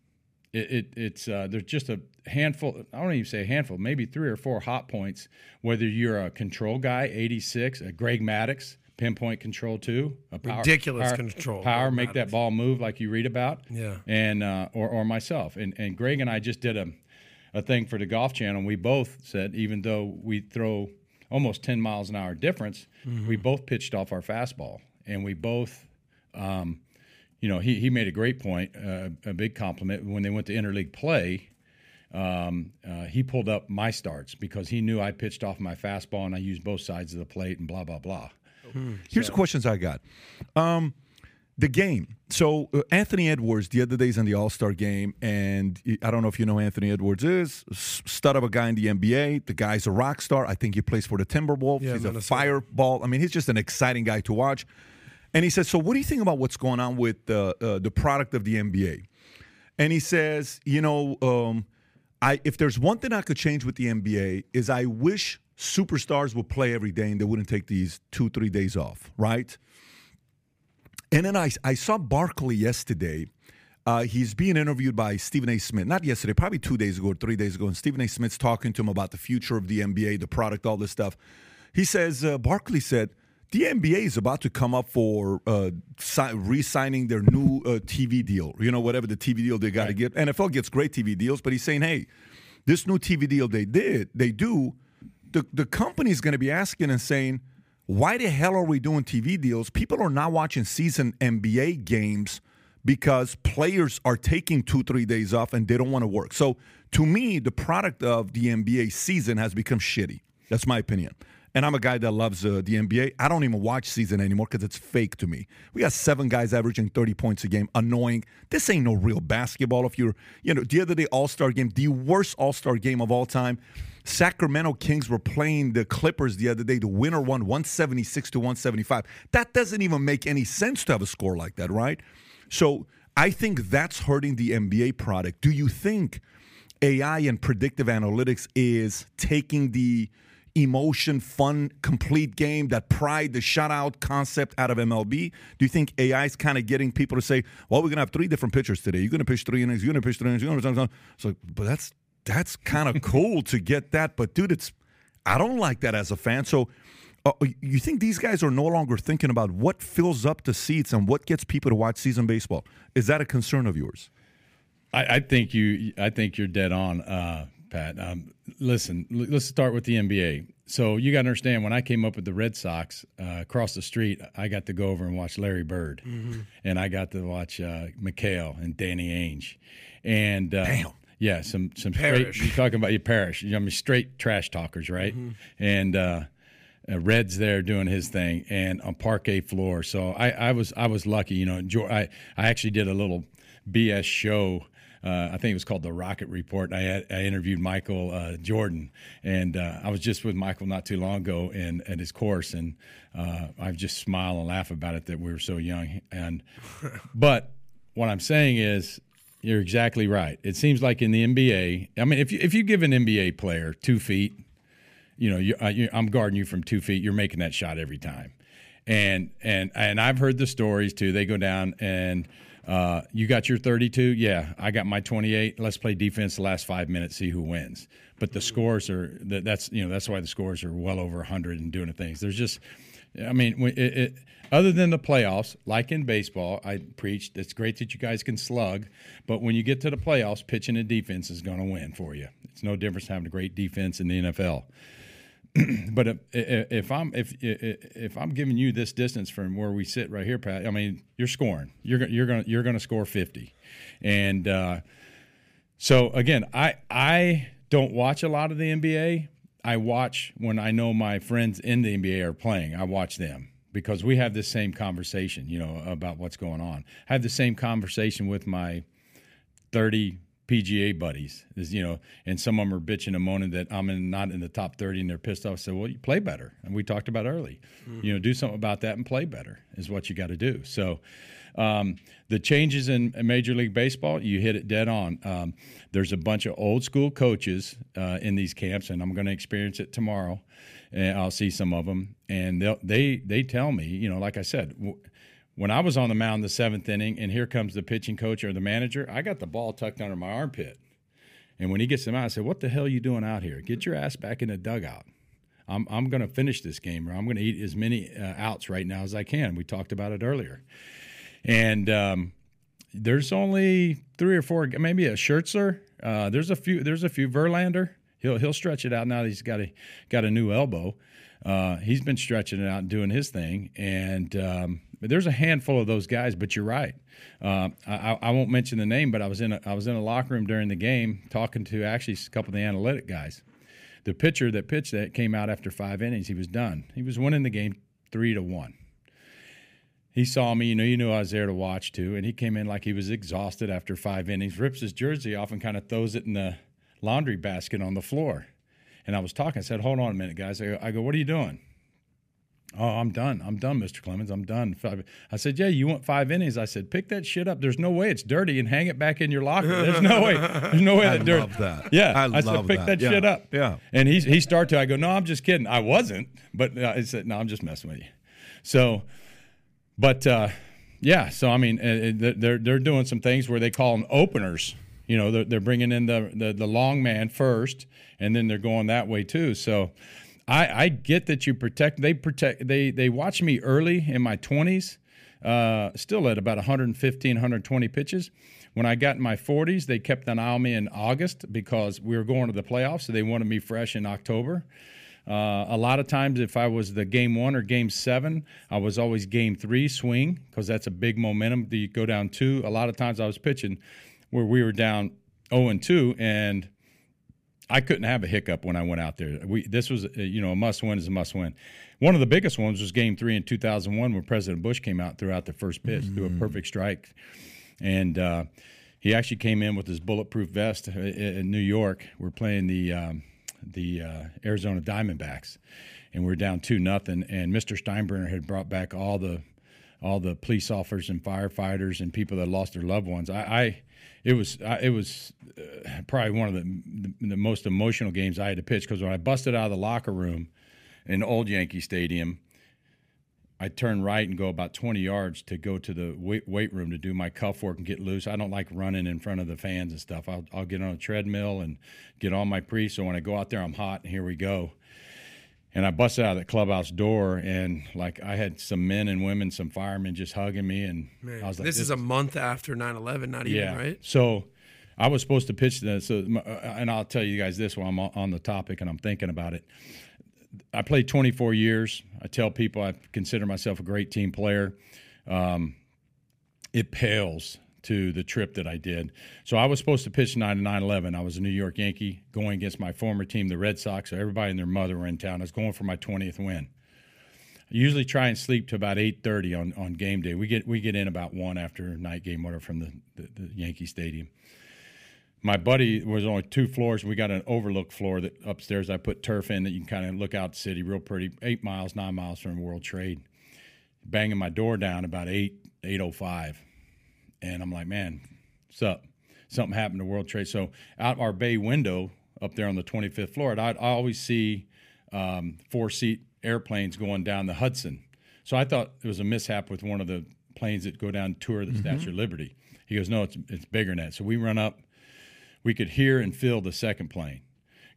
S3: it, it it's uh, there's just a handful. I don't even say a handful, maybe three or four hot points. Whether you're a control guy, 86, a Greg Maddux, pinpoint control too, a power,
S4: Ridiculous
S3: power-
S4: control,
S3: power, make that ball move like you read about.
S4: Yeah.
S3: and uh, or or myself and and Greg and I just did a. a thing for the Golf Channel. We both said, even though we throw almost 10 miles an hour difference, we both pitched off our fastball. And we both, um, you know, he, he made a great point, uh, a big compliment. When they went to interleague play, um, uh, he pulled up my starts because he knew I pitched off my fastball and I used both sides of the plate and blah, blah, blah.
S2: Here's the questions I got. Um, the game. So uh, Anthony Edwards the other day's in the All Star game, and I don't know if you know who Anthony Edwards is. Stud of a guy in the NBA. The guy's a rock star. I think he plays for the Timberwolves.
S4: Yeah,
S2: he's a fireball. I mean, he's just an exciting guy to watch. And he says, "So what do you think about what's going on with uh, uh, the product of the NBA?" And he says, "You know, um, I if there's one thing I could change with the NBA is I wish superstars would play every day and they wouldn't take these two three days off, right?" And then I, I saw Barkley yesterday. Uh, he's being interviewed by Stephen A. Smith, not yesterday, probably two days ago or three days ago. And Stephen A. Smith's talking to him about the future of the NBA, the product, all this stuff. He says, uh, Barkley said, the NBA is about to come up for uh, si- re signing their new uh, TV deal, you know, whatever the TV deal they got to get. NFL gets great TV deals, but he's saying, hey, this new TV deal they did, they do, the, the company's going to be asking and saying, why the hell are we doing TV deals? People are not watching season NBA games because players are taking two, three days off and they don't want to work. So to me, the product of the NBA season has become shitty. That's my opinion. And I'm a guy that loves uh, the NBA. I don't even watch season anymore because it's fake to me. We got seven guys averaging 30 points a game. Annoying. This ain't no real basketball. If you're, you know, the other day, All Star game, the worst All Star game of all time. Sacramento Kings were playing the Clippers the other day. The winner won 176 to 175. That doesn't even make any sense to have a score like that, right? So I think that's hurting the NBA product. Do you think AI and predictive analytics is taking the emotion, fun, complete game, that pride, the shutout concept out of MLB? Do you think AI is kind of getting people to say, well, we're going to have three different pitchers today. You're going to pitch three innings, you're going to pitch three innings, you're going to So, but that's that's kind of cool to get that. But dude, it's I don't like that as a fan. So uh, you think these guys are no longer thinking about what fills up the seats and what gets people to watch season baseball? Is that a concern of yours?
S3: I, I think you. I think you're dead on, uh, Pat. Um, listen, l- let's start with the NBA. So you got to understand when I came up with the Red Sox uh, across the street, I got to go over and watch Larry Bird, and I got to watch uh, McHale and Danny Ainge, and uh,
S2: Damn.
S3: Yeah, some some
S4: Parrish.
S3: straight. You're talking about your parish. You know, I mean, straight trash talkers, right? And uh, uh, Red's there doing his thing, and on parquet floor. So I, I was I was lucky, you know. Jo- I I actually did a little BS show. Uh, I think it was called the Rocket Report. I had, I interviewed Michael uh, Jordan, and uh, I was just with Michael not too long ago, and at his course, and uh, I just smile and laugh about it that we were so young. And but what I'm saying is, you're exactly right. It seems like in the NBA, I mean, if you if you give an NBA player two feet, you know, you, uh, you, I'm guarding you from two feet. You're making that shot every time, and and and I've heard the stories too. They go down and uh, you got your 32. Yeah, I got my 28. Let's play defense the last five minutes, see who wins. But the scores are that, that's you know that's why the scores are well over 100 and doing the things. There's just, I mean, it, it, other than the playoffs, like in baseball, I preached. It's great that you guys can slug, but when you get to the playoffs, pitching and defense is going to win for you. It's no difference having a great defense in the NFL [clears throat] but if, if I'm if if I'm giving you this distance from where we sit right here, Pat, I mean you're scoring. You're you're gonna you're gonna score 50, and uh, so again, I I don't watch a lot of the NBA. I watch when I know my friends in the NBA are playing. I watch them because we have this same conversation, you know, about what's going on. I have the same conversation with my 30 PGA buddies, is you know, and some of them are bitching and moaning that I'm in, not in the top 30 and they're pissed off. I said, well, you play better. And we talked about early, you know, do something about that and play better is what you got to do. So um, the changes in Major League Baseball, you hit it dead on. Um, there's a bunch of old school coaches uh, in these camps, and I'm going to experience it tomorrow. And I'll see some of them, and they they they tell me, you know, like I said, w- when I was on the mound the seventh inning, and here comes the pitching coach or the manager, I got the ball tucked under my armpit. And when he gets them out, I said, "What the hell are you doing out here? Get your ass back in the dugout. I'm I'm going to finish this game, or I'm going to eat as many uh, outs right now as I can." We talked about it earlier, and um, there's only three or four, maybe a Scherzer Uh, there's a few. There's a few. Verlander, he'll he'll stretch it out now. He's got a got a new elbow. Uh, he's been stretching it out and doing his thing. And um, there's a handful of those guys. But you're right. Uh, I, I won't mention the name, but I was in a, I was in a locker room during the game talking to actually a couple of the analytic guys. The pitcher that pitched that came out after five innings. He was done. He was winning the game three to one he saw me, you know, you knew I was there to watch too, and he came in like he was exhausted after five innings, rips his jersey off and kind of throws it in the laundry basket on the floor. And I was talking, I said, Hold on a minute, guys. I go What are you doing? Oh, I'm done. I'm done, Mr. Clemens. I'm done. I said, Yeah, you want five innings? I said, Pick that shit up. There's no way it's dirty and hang it back in your locker. There's no way. There's no way
S2: I
S3: that dirty.
S2: love that.
S3: Yeah.
S2: I
S3: I, said, Pick
S2: that.
S3: that,
S2: Yeah.
S3: shit up.
S2: Yeah.
S3: And he, he started to, I go, No, I'm just kidding. I wasn't. But uh, I said, No, I'm just messing with you. So, but uh, yeah, so I mean, uh, uh, they're they're doing some things where they call them openers. You know, they're, they're bringing in the, the the long man first, and then they're going that way too. So, I I get that you protect. They protect. They they watch me early in my twenties, uh, still at about 115, 120 pitches. When I got in my 40s, they kept an eye on me in August because we were going to the playoffs, so they wanted me fresh in October. Uh, a lot of times, if I was the game one or game seven, I was always game three swing because that's a big momentum. You go down two. A lot of times I was pitching where we were down 0 and 2, and I couldn't have a hiccup when I went out there. We this was uh, you know a must win is a must win. One of the biggest ones was Game Three in 2001 when President Bush came out throughout the first pitch, threw a perfect strike, and uh, he actually came in with his bulletproof vest uh, in New York. We're playing the um, the uh, Arizona Diamondbacks, and we're down two nothing. And Mr. Steinbrenner had brought back all the all the police officers and firefighters and people that lost their loved ones. I, I it was I, it was uh, probably one of the, the the most emotional games I had to pitch because when I busted out of the locker room in Old Yankee Stadium. I turn right and go about 20 yards to go to the weight, weight room to do my cuff work and get loose. I don't like running in front of the fans and stuff. I'll, I'll get on a treadmill and get on my pre. So when I go out there, I'm hot, and here we go. And I busted out of the clubhouse door, and like I had some men and women, some firemen just hugging me, and Man, I was like,
S4: this is a month after 9/11, not even
S3: yeah.
S4: right.
S3: So I was supposed to pitch this, so, uh, and I'll tell you guys this while I'm on- on the topic and I'm thinking about it. I played 24 years. I tell people I consider myself a great team player. Um, it pales to the trip that I did. So I was supposed to pitch 9 to 9 11. I was a New York Yankee going against my former team, the Red Sox. So everybody and their mother were in town. I was going for my 20th win. I usually try and sleep to about 8:30 on, on game day. We get we get in about one after night game order from the, the, the Yankee Stadium. My buddy was only two floors. We got an overlook floor that upstairs I put turf in that you can kind of look out the city, real pretty. Eight miles, nine miles from World Trade. Banging my door down about eight eight oh five, and I'm like, man, what's up? Something happened to World Trade. So out our bay window up there on the 25th floor, I, I always see um, four seat airplanes going down the Hudson. So I thought it was a mishap with one of the planes that go down tour the Statue of Liberty. He goes, no, it's it's bigger than that. So we run up. We could hear and feel the second plane.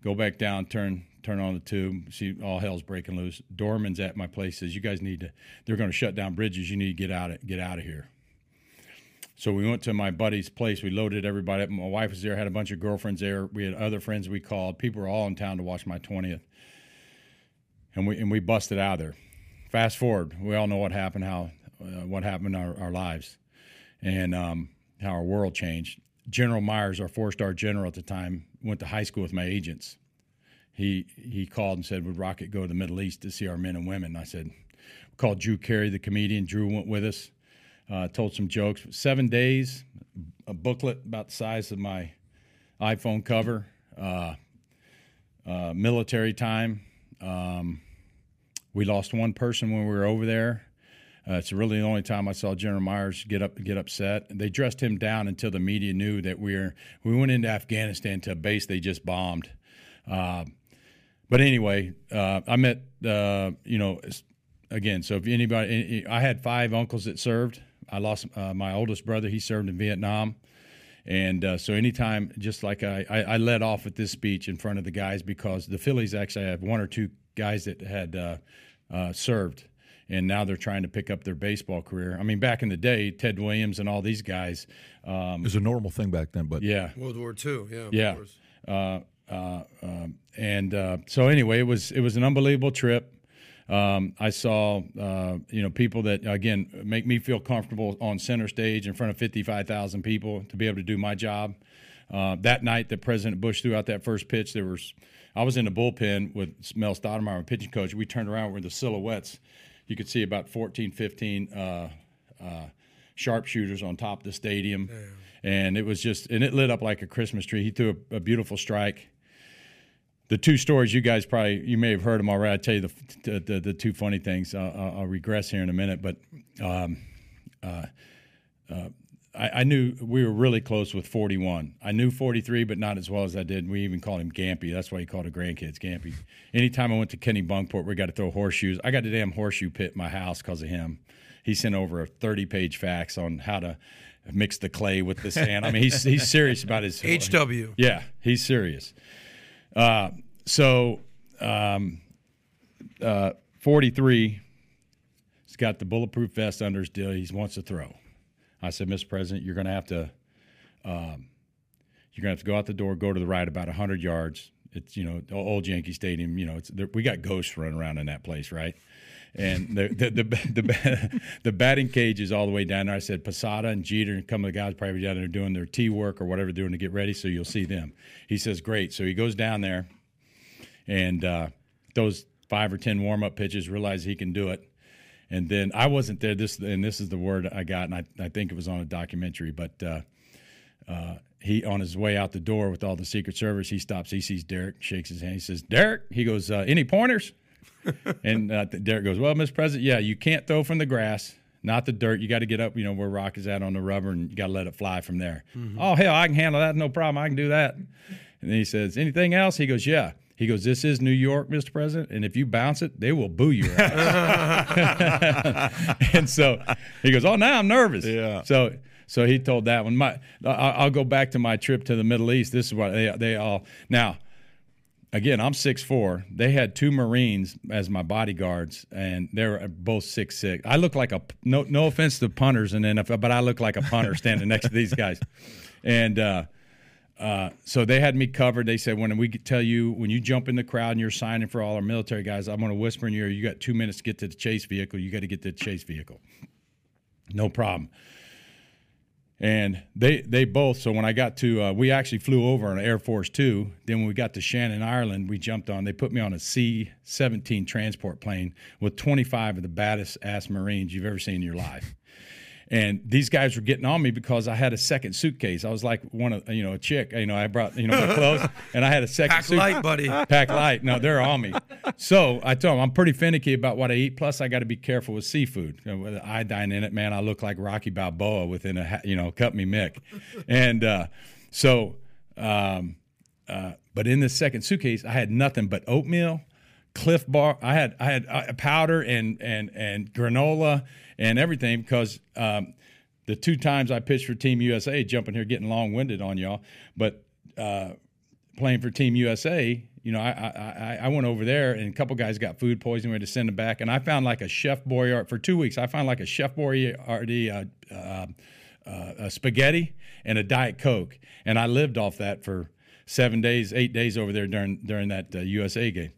S3: Go back down, turn turn on the tube, see all hell's breaking loose. Dorman's at my place says, "You guys need to. They're going to shut down bridges. You need to get out of get out of here." So we went to my buddy's place. We loaded everybody up. My wife was there. Had a bunch of girlfriends there. We had other friends we called. People were all in town to watch my twentieth, and we and we busted out of there. Fast forward, we all know what happened. How uh, what happened in our, our lives, and um, how our world changed. General Myers, our four-star general at the time, went to high school with my agents. He he called and said, "Would Rocket go to the Middle East to see our men and women?" And I said, "Called Drew Carey, the comedian. Drew went with us, uh, told some jokes. Seven days, a booklet about the size of my iPhone cover, uh, uh, military time. Um, we lost one person when we were over there. Uh, it's really the only time I saw General Myers get up get upset. They dressed him down until the media knew that we were we went into Afghanistan to a base they just bombed. Uh, but anyway, uh, I met uh, you know again. So if anybody, I had five uncles that served. I lost uh, my oldest brother. He served in Vietnam. And uh, so, anytime, just like I, I, I led off with this speech in front of the guys because the Phillies actually have one or two guys that had uh, uh, served. and now they're trying to pick up their baseball career. I mean, back in the day, Ted Williams and all these guys. Um,
S2: It was a normal thing back then, but
S3: yeah,
S4: World War II. Yeah. of
S3: yeah.
S4: course.
S3: Uh, uh, um, and uh, so anyway, it was it was an unbelievable trip. Um, I saw uh, you know people that again make me feel comfortable on center stage in front of fifty five thousand people to be able to do my job. Uh, that night that President Bush threw out that first pitch, there was I was in the bullpen with Mel Stottlemyre, my pitching coach. We turned around, we're the silhouettes. You could see about 14, 15 uh, uh, sharpshooters on top of the stadium, and it was just and it lit up like a Christmas tree. He threw a, a beautiful strike the two stories you guys probably you may have heard them already. I'll tell you the the, the two funny things. I'll, I'll regress here in a minute, but um, uh, uh, I, I, knew we were really close with 41. I knew 43, but not as well as I did. We even called him Gampy. That's why he called the grandkids Gampy. Anytime I went to Kennebunkport, we got to throw horseshoes. I got a damn horseshoe pit in my house because of him. He sent over a 30 page fax on how to mix the clay with the sand. I mean, he's he's serious about his [laughs]
S4: HW.
S3: Yeah, he's serious. Uh, so, um, uh, 43, he's got the bulletproof vest under his deal. He wants to throw. I said, Mr. President, you're going to have to, um, you're going to have to go out the door, go to the right about 100 yards. It's, you know, old Yankee Stadium, you know, it's, we got ghosts running around in that place, right? And the the, the [laughs] the, the batting cage is all the way down there. I said Posada and Jeter and some of the guys probably down there doing their tee work or whatever they're doing to get ready, so you'll see them. He says, "Great." So he goes down there, and uh, those five or ten warm up pitches, realize he can do it. And then I wasn't there. This and this is the word I got, and I, I think it was on a documentary. But uh, uh, he on his way out the door with all the Secret Service, he stops. He sees Derek, shakes his hand. He says, "Derek," he goes, uh, "Any pointers?" [laughs] and uh, Derek goes, "Well, Mr. President, yeah, you can't throw from the grass." Not the dirt. You got to get up, you know, where rock is at on the rubber, and you got to let it fly from there. Oh hell, I can handle that. No problem. I can do that. And then he says, "Anything else?" He goes, "Yeah." He goes, "This is New York, Mr. President, and if you bounce it, they will boo you." [laughs] and so he goes, "Oh, now I'm nervous."
S2: Yeah.
S3: So so he told that one. My I- I'll go back to my trip to the Middle East. This is what they they all now. Again, I'm six four. They had two Marines as my bodyguards, and they were both six six. I look like a no no offense to punters and NFL, but I look like a punter standing next to these guys. And uh, uh, so they had me covered. They said, when we tell you, when you jump in the crowd and you're signing for all our military guys, I'm going to whisper in your ear, you got two minutes to get to the chase vehicle. You got to get to the chase vehicle. No problem. And they they both. So when I got to, uh, we actually flew over on Air Force Two. Then when we got to Shannon, Ireland, we jumped on. They put me on a C-17 transport plane with 25 of the baddest ass Marines you've ever seen in your life. And these guys were getting on me because I had a second suitcase. I was like one of you know a chick. You know I brought you know my [laughs] clothes, and I had a second
S4: Pack
S3: suit-
S4: light, buddy.
S3: Pack light. No, they're on me. So I told them I'm pretty finicky about what I eat. Plus, I got to be careful with seafood. You know, with iodine in it, man, I look like Rocky Balboa within a you know cut me Mick. And uh, so, um, uh, but in this second suitcase, I had nothing but oatmeal, Clif Bar. I had I had uh, powder and and and granola and everything because. Um, the two times I pitched for Team USA, jumping here, getting long winded on y'all, but uh, playing for Team USA, you know, I, I I- went over there and a couple guys got food poisoning. We had to send them back, and I found like a Chef Boyardee for two weeks. I found like a Chef Boyardee uh, uh, uh, a spaghetti and a Diet Coke, and I lived off that for seven days, eight days over there during during that uh, USA game.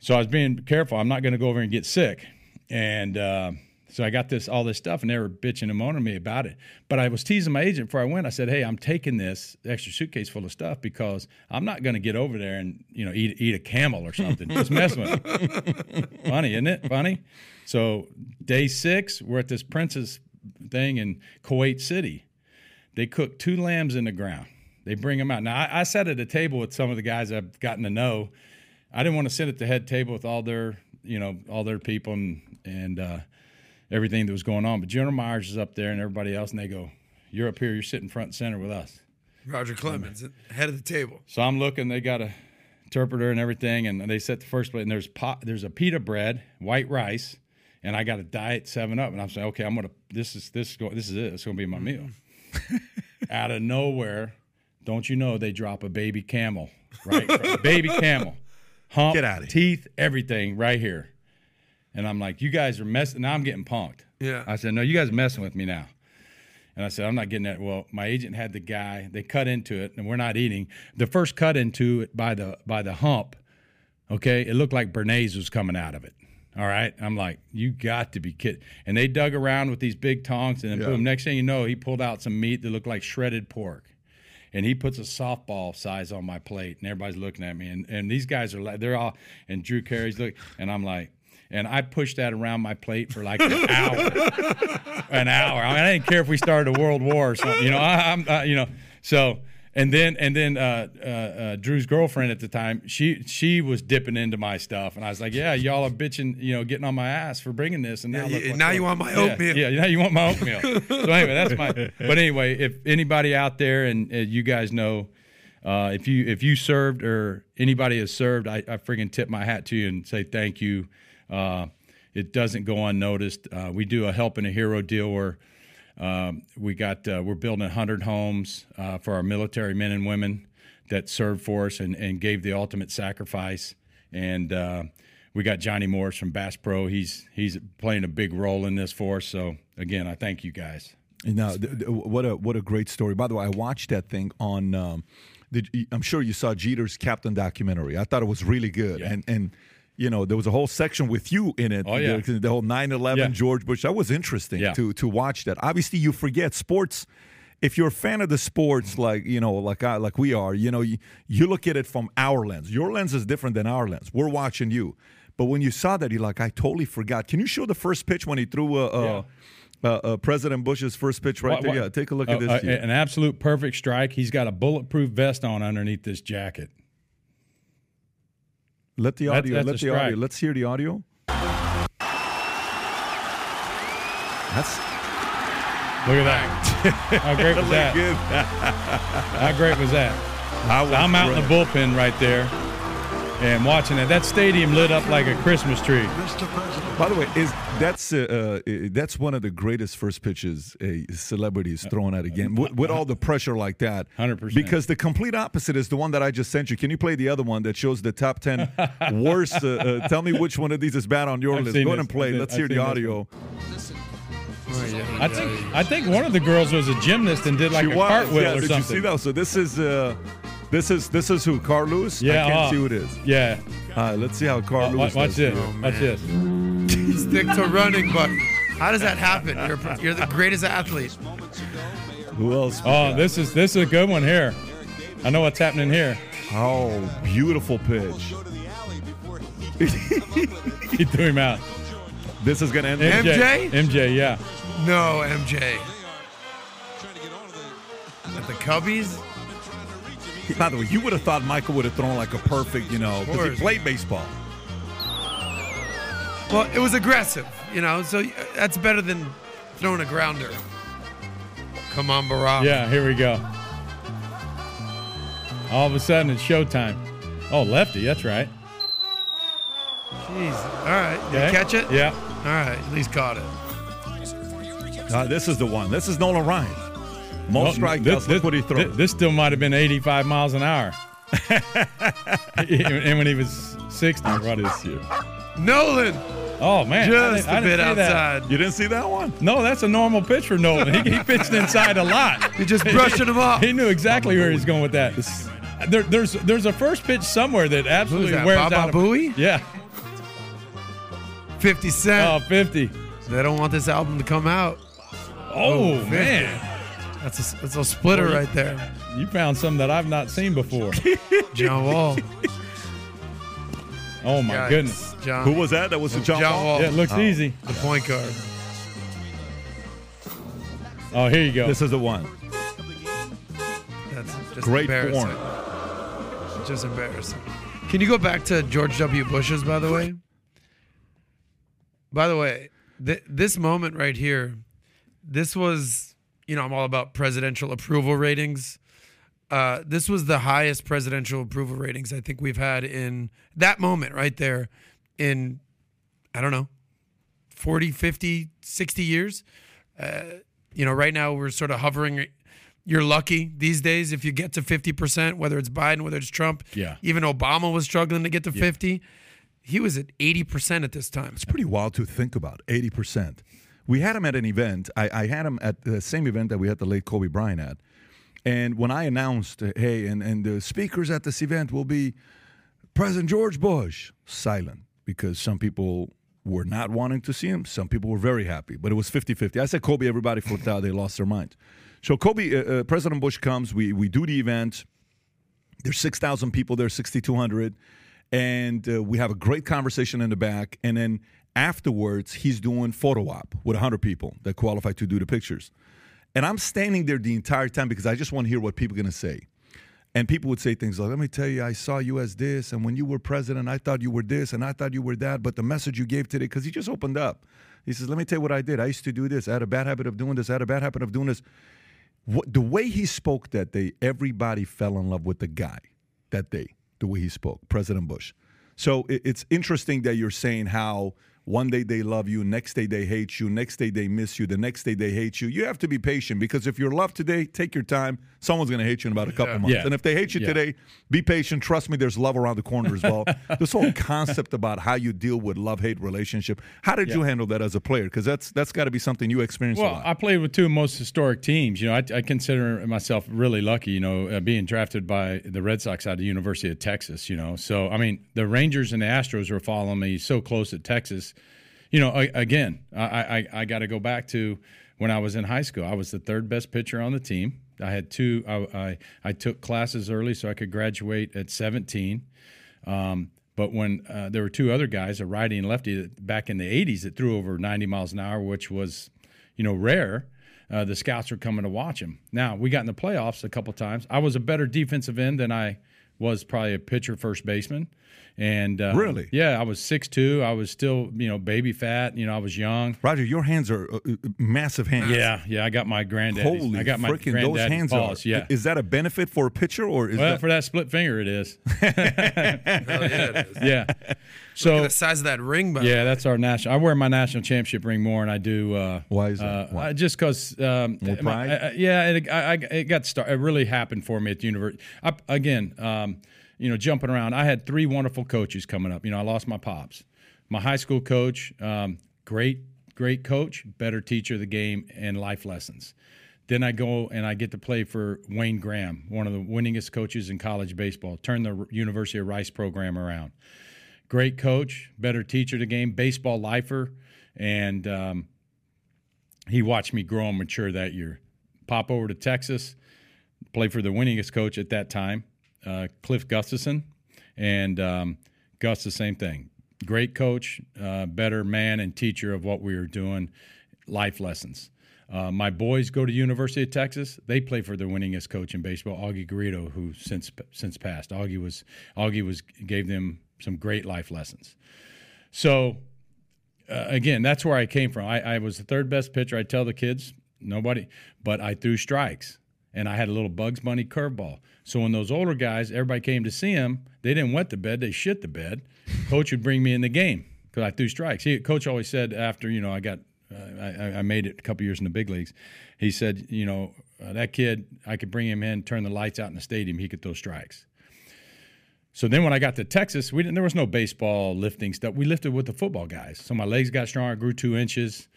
S3: So I was being careful. I'm not going to go over and get sick, and. Uh, so I got this all this stuff, and they were bitching and moaning me about it. But I was teasing my agent before I went. I said, "Hey, I'm taking this extra suitcase full of stuff because I'm not going to get over there and you know eat eat a camel or something. [laughs] Just messing with me. Funny, isn't it? Funny. So day six, we're at this Princess thing in Kuwait City. They cook two lambs in the ground. They bring them out. Now I, I sat at a table with some of the guys I've gotten to know. I didn't want to sit at the head table with all their you know all their people and and. Uh, everything that was going on. But General Myers is up there and everybody else, and they go, "You're up here. You're sitting front and center with us."
S4: Roger Clemens, head of the table.
S3: So I'm looking. They got a interpreter and everything, and they set the first plate. And there's pot. There's a pita bread, white rice, and I got a diet Seven Up. And I'm saying, okay, I'm gonna. This is this is go, this is it. It's gonna be my meal. Out of nowhere, don't you know they drop a baby camel, right? [laughs] baby camel, hump,
S2: Get outta here.
S3: teeth, everything, right here. And I'm like, you guys are messing. Now I'm getting punked.
S4: Yeah.
S3: I said, no, you guys are messing with me now. And I said, I'm not getting that. Well, my agent had the guy. They cut into it, and we're not eating. The first cut into it by the by the hump, okay, it looked like béarnaise was coming out of it. All right, I'm like, you got to be kidding. And they dug around with these big tongs, and then boom. Next thing you know, he pulled out some meat that looked like shredded pork. And he puts a softball size on my plate, and everybody's looking at me. And, and these guys are like, they're all, and Drew Carey's look, and I'm like, and I pushed that around my plate for like an [laughs] hour, an hour. I mean, I didn't care if we started a world war or something, you know. I, I'm, uh, you know, so and then and then uh, uh, uh, Drew's girlfriend at the time, she she was dipping into my stuff, and I was like, yeah, y'all are bitching, you know, getting on my ass for bringing this, and now
S4: Yeah,
S3: look
S4: you-
S3: what's
S4: now you want my oatmeal.
S3: Yeah, now you want my oatmeal. [laughs] so anyway, that's my. But anyway, if anybody out there and uh, you guys know. Uh, if you if you served or anybody has served, I, I friggin' tip my hat to you and say thank you. Uh, it doesn't go unnoticed. Uh, we do a help and a hero deal where um, we got uh, we're building 100 homes uh, for our military men and women that served for us and, and gave the ultimate sacrifice. And uh, we got Johnny Morris from Bass Pro. He's he's playing a big role in this for us. So again, I thank you guys.
S2: No, th- th- what a what a great story. By the way, I watched that thing on. Um, did, I'm sure you saw Jeter's Captain documentary. I thought it was really good,
S3: Yeah.
S2: and and you know there was a whole section with you in it.
S3: Oh, yeah.
S2: the, the whole 9/11
S3: Yeah.
S2: George Bush. That was interesting
S3: Yeah.
S2: to to watch that. Obviously, you forget sports. If you're a fan of the sports, like you know, like I, like we are, you know, you, you look at it from our lens. Your lens is different than our lens. We're watching you, but when you saw that, you're like, I totally forgot. Can you show the first pitch when he threw a, uh, uh, uh, President Bush's first pitch right
S3: What-
S2: there?
S3: what-
S2: Yeah, take a look
S3: uh,
S2: at this.
S3: an absolute perfect strike. He's got a bulletproof vest on underneath this jacket.
S2: Let the audio.
S3: that's
S2: let
S3: a
S2: the audio. Let's hear the audio. That's
S3: Look at that. [laughs] How great was that? How great was that?
S2: I
S3: So I'm out in the bullpen right there and watching it. That stadium lit up like a Christmas tree.
S2: By the way, is that's uh, uh, that's one of the greatest first pitches a celebrity is thrown at a game with, with all the pressure like that.
S3: 100%.
S2: Because the complete opposite is the one that I just sent you. Can you play the other one that shows the top ten [laughs] worst? Uh, uh, tell me which one of these is bad on your
S3: I've
S2: list. Go ahead and play. Let's
S3: seen
S2: hear the audio.
S3: I think I think one of the girls was a gymnast and did like
S2: she
S3: a
S2: was.
S3: cartwheel
S2: yeah,
S3: or
S2: did
S3: something.
S2: you see that? So this is uh, this is this is who? Carl Lewis.
S3: Yeah,
S2: I can't
S3: uh,
S2: see who it is.
S3: Yeah.
S2: All right, let's see how Carl
S3: Wa-
S2: Lewis.
S3: watch
S2: does
S3: this.
S2: here.
S3: Watch this.
S4: Stick to running, but how does that happen? You're, you're the greatest athlete.
S2: Who else?
S3: Oh,
S2: got?
S3: this is this is a good one here. I know what's happening here.
S2: Oh, beautiful pitch. [laughs]
S3: He threw him out.
S2: This is gonna end.
S4: MJ?
S3: MJ, yeah.
S4: No, MJ. At the Cubbies? [laughs]
S2: By the way, you would have thought Michael would have thrown like a perfect, you know, because he played baseball.
S4: Well, it was aggressive, you know, so that's better than throwing a grounder. Come on, Barack.
S3: Yeah, here we go. All of a sudden it's showtime. Oh, lefty, that's right.
S4: Jeez. All right. Did
S3: Okay.
S4: you catch it?
S3: Yeah.
S4: All right. At least caught it.
S2: Uh, this is the one. This is Nolan Ryan. Most strikeouts.
S3: this,
S2: Look what he throws.
S3: This still might have been 85 miles an hour. [laughs] and when he was 60, what is it?
S4: Nolan,
S3: Oh, man.
S4: Just
S3: I
S4: a bit
S3: see that.
S4: outside.
S2: you didn't see that one?
S3: No, that's a normal pitch for Nolan. He, he pitched inside a lot. [laughs]
S4: You're just brushing him off.
S3: He knew exactly where he's going with that. There, there's there's a first pitch somewhere that absolutely
S4: that,
S3: wears
S4: Baba
S3: out. a-
S4: Booey?
S3: Yeah.
S4: 50
S3: Oh,
S4: Cent.
S3: 50.
S4: They don't want this album to come out.
S3: Oh,
S4: 50.
S3: man.
S4: That's a, that's a splitter
S3: Well, you-
S4: right there.
S3: You found something that I've not seen before. [laughs]
S4: John Wall.
S3: Oh, my
S4: Yikes.
S3: goodness.
S4: John,
S2: Who was that? That was the John,
S4: John
S2: Wall.
S4: Wall.
S3: Yeah, it looks
S2: Oh.
S3: easy.
S4: the point guard.
S3: Oh, here you go.
S2: This is the one.
S4: That's just
S2: Great
S4: embarrassing.
S2: form.
S4: Just embarrassing. Can you go back to George W. Bush's, by the way? By the way, th- this moment right here, this was, you know, I'm all about presidential approval ratings. Uh, this was the highest presidential approval ratings I think we've had in that moment right there in, I don't know, 40, 50, 60 years. Uh, you know, right now we're sort of hovering. You're lucky these days if you get to 50%, whether it's Biden, whether it's Trump.
S3: Yeah.
S4: Even Obama was struggling to get to 50. He was at 80% at this time.
S2: It's pretty wild to think about. Eighty percent. We had him at an event. I, I had him at the same event that we had the late Kobe Bryant at. And when I announced, hey, and, and the speakers at this event will be President George Bush, silent because some people were not wanting to see him. Some people were very happy, but it was 50 50. I said Kobe, everybody flipped out. They lost their minds. So, Kobe, uh, uh, President Bush comes, we, we do the event. There's 6,000 people there, 6,200. And uh, we have a great conversation in the back. And then afterwards, he's doing photo op with 100 people that qualify to do the pictures. And I'm standing there the entire time because I just want to hear what people are going to say. And people would say things like, let me tell you, I saw you as this. And when you were president, I thought you were this and I thought you were that. But the message you gave today, because he just opened up. He says, let me tell you what I did. I used to do this. I had a bad habit of doing this. I had a bad habit of doing this. What, the way he spoke that day, everybody fell in love with the guy that day, the way he spoke, President Bush. So it, it's interesting that you're saying how one day they love you, next day they hate you, next day they miss you, the next day they hate you. You have to be patient because if you're loved today, take your time. Someone's going to hate you in about a couple months.
S3: Yeah.
S2: And if they hate you
S3: Yeah.
S2: today, be patient. Trust me, there's love around the corner as well. [laughs] this whole concept about how you deal with love-hate relationship. How did you handle that as a player? Because that's that's got to be something you experienced
S3: Well. I played with two most historic teams. You know, I, I consider myself really lucky. You know, uh, being drafted by the Red Sox out of the University of Texas. You know, so I mean, the Rangers and the Astros were following me so close at Texas. You know, I, again, I, I, I got to go back to when I was in high school. I was the third best pitcher on the team. I had two. I, I, I took classes early so I could graduate at 17. Um, but when uh, there were two other guys, a righty and lefty, back in the 80s that threw over 90 miles an hour, which was, you know, rare. Uh, the scouts were coming to watch him. Now we got in the playoffs a couple times. I was a better defensive end than I was probably a pitcher, first baseman. And uh,
S2: Really?
S3: yeah, I was six two. I was still, you know, baby fat. You know, I was young.
S2: Roger, your hands are uh, uh, massive hands.
S3: Yeah, yeah. I got my granddad.
S2: Holy
S3: I got my
S2: freaking those hands
S3: paws.
S2: are.
S3: Yeah.
S2: Is that a benefit for a pitcher or is
S3: well,
S2: that
S3: for that split finger, it is. [laughs]
S4: Hell yeah, it is.
S3: Yeah.
S4: Look
S3: So
S4: at the size of that ring, by
S3: Yeah,
S4: way.
S3: that's our national. I wear my national championship ring more, and I do. Uh,
S2: Why is that?
S3: Uh,
S2: Why?
S3: uh, just because. Um,
S2: More pride?
S3: I- I- yeah, it, I, I, it got started. It really happened for me at the university. I, again, um, you know, jumping around. I had three wonderful coaches coming up. You know, I lost my pops. My high school coach, um, great, great coach, better teacher of the game and life lessons. Then I go and I get to play for Wayne Graham, one of the winningest coaches in college baseball. Turn the University of Rice program around great coach, better teacher the game, baseball lifer, and um, he watched me grow and mature that year. Pop over to Texas, play for the winningest coach at that time, uh, Cliff Gustafson, and um, Gus the same thing. Great coach, uh, better man and teacher of what we were doing, life lessons. Uh, my boys go to University of Texas. They play for the winningest coach in baseball, Augie Garrido, who since since passed. Augie was Augie was gave them some great life lessons. So uh, again, that's where I came from. I, I was the third best pitcher. I tell the kids nobody, but I threw strikes, and I had a little Bugs Bunny curveball. So when those older guys, everybody came to see him, they didn't wet the bed; they shit the bed. Coach would bring me in the game because I threw strikes. He, Coach always said after you know I got uh, I, I made it a couple years in the big leagues. He said, you know, uh, that kid, I could bring him in, turn the lights out in the stadium, he could throw strikes. So then when I got to Texas, we didn't, there was no baseball lifting stuff. We lifted with the football guys. So my legs got stronger, grew two inches,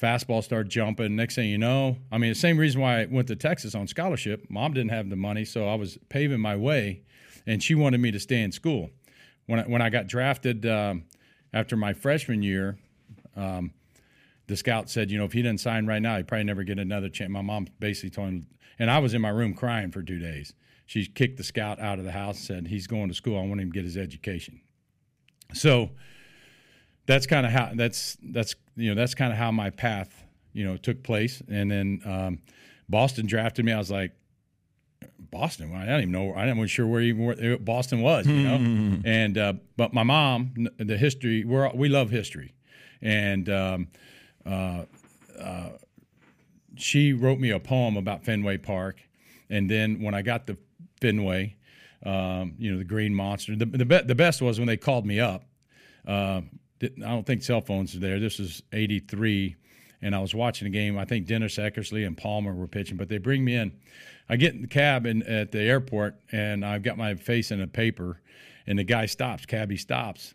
S3: fastball started jumping. Next thing you know, I mean, the same reason why I went to Texas on scholarship. Mom didn't have the money, so I was paving my way, and she wanted me to stay in school. When I, when I got drafted um, after my freshman year, um, the scout said, you know, if he didn't sign right now, he'd probably never get another chance. My mom basically told him, and I was in my room crying for two days. She kicked the scout out of the house and said, he's going to school. I want him to get his education. So that's kind of how that's that's you know that's kind of how my path you know took place. And then um, Boston drafted me. I was like, Boston. I don't even know. I wasn't sure where even where Boston was, you know. and uh, but my mom, the history. We we love history, and um, uh, uh, she wrote me a poem about Fenway Park. And then when I got to Fenway, um, you know, the Green Monster. The the, be- the best was when they called me up. Uh, I don't think cell phones are there. This was '83, and I was watching the game. I think Dennis Eckersley and Palmer were pitching, but they bring me in. I get in the cab in, at the airport, and I've got my face in a paper, and the guy stops. Cabbie stops,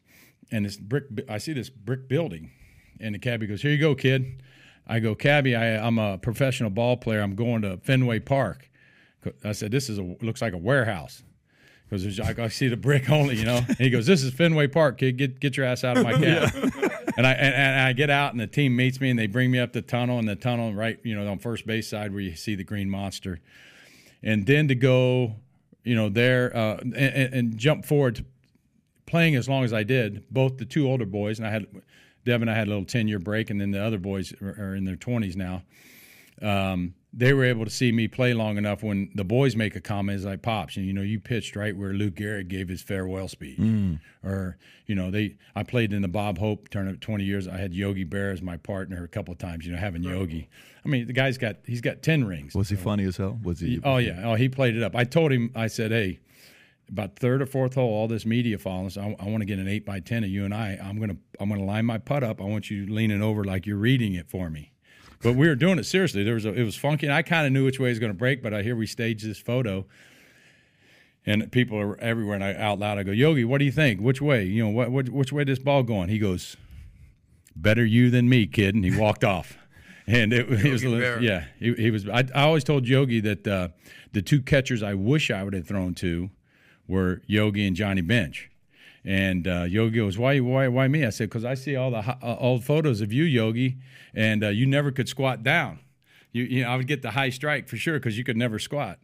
S3: and this brick. I see this brick building, and the cabbie goes, "Here you go, kid." I go, "Cabbie, I, I'm a professional ball player. I'm going to Fenway Park." I said, "This is a looks like a warehouse." Because I, I see the brick [laughs] only, you know. And he goes, "This is Fenway Park, kid. Get get your ass out of my [laughs] cab." and I and, and I get out, and the team meets me, and they bring me up the tunnel, and the tunnel right, you know, on first base side where you see the green monster, and then to go, you know, there uh, and, and jump forward to playing as long as I did. Both the two older boys, and I had Devin, I had a little ten year break, and then the other boys are, are in their twenties now. Um, they were able to see me play long enough when the boys make a comment as I pops, and you know, you pitched right where Lou Gehrig gave his farewell speech, mm. or you know, they I played in the Bob Hope tournament twenty years. I had Yogi Berra as my partner a couple of times. You know, having Yogi. I mean, the guy's got he's got ten rings.
S2: Was he funny as hell? Was he?
S3: Oh yeah. Oh, he played it up. I told him. I said, "Hey, about third or fourth hole, all this media following us. I, I want to get an eight by ten of you and I. I'm gonna I'm gonna line my putt up. I want you leaning over like you're reading it for me." But we were doing it seriously. There was a, it was funky, and I kind of knew which way it was going to break. But I hear we staged this photo, and people are everywhere. And I out loud, I go, "Yogi, what do you think? Which way? You know, what, what which way this ball going?" He goes, "Better you than me, kid," and he walked off. And it, it was, a little- yeah, he, he was. I, I always told Yogi that uh, the two catchers I wish I would have thrown to were Yogi and Johnny Bench. And uh, Yogi goes, "Why, why, why me?" I said, "Because I see all the uh, old photos of you, Yogi, and uh, you never could squat down. You, you know, I would get the high strike for sure because you could never squat."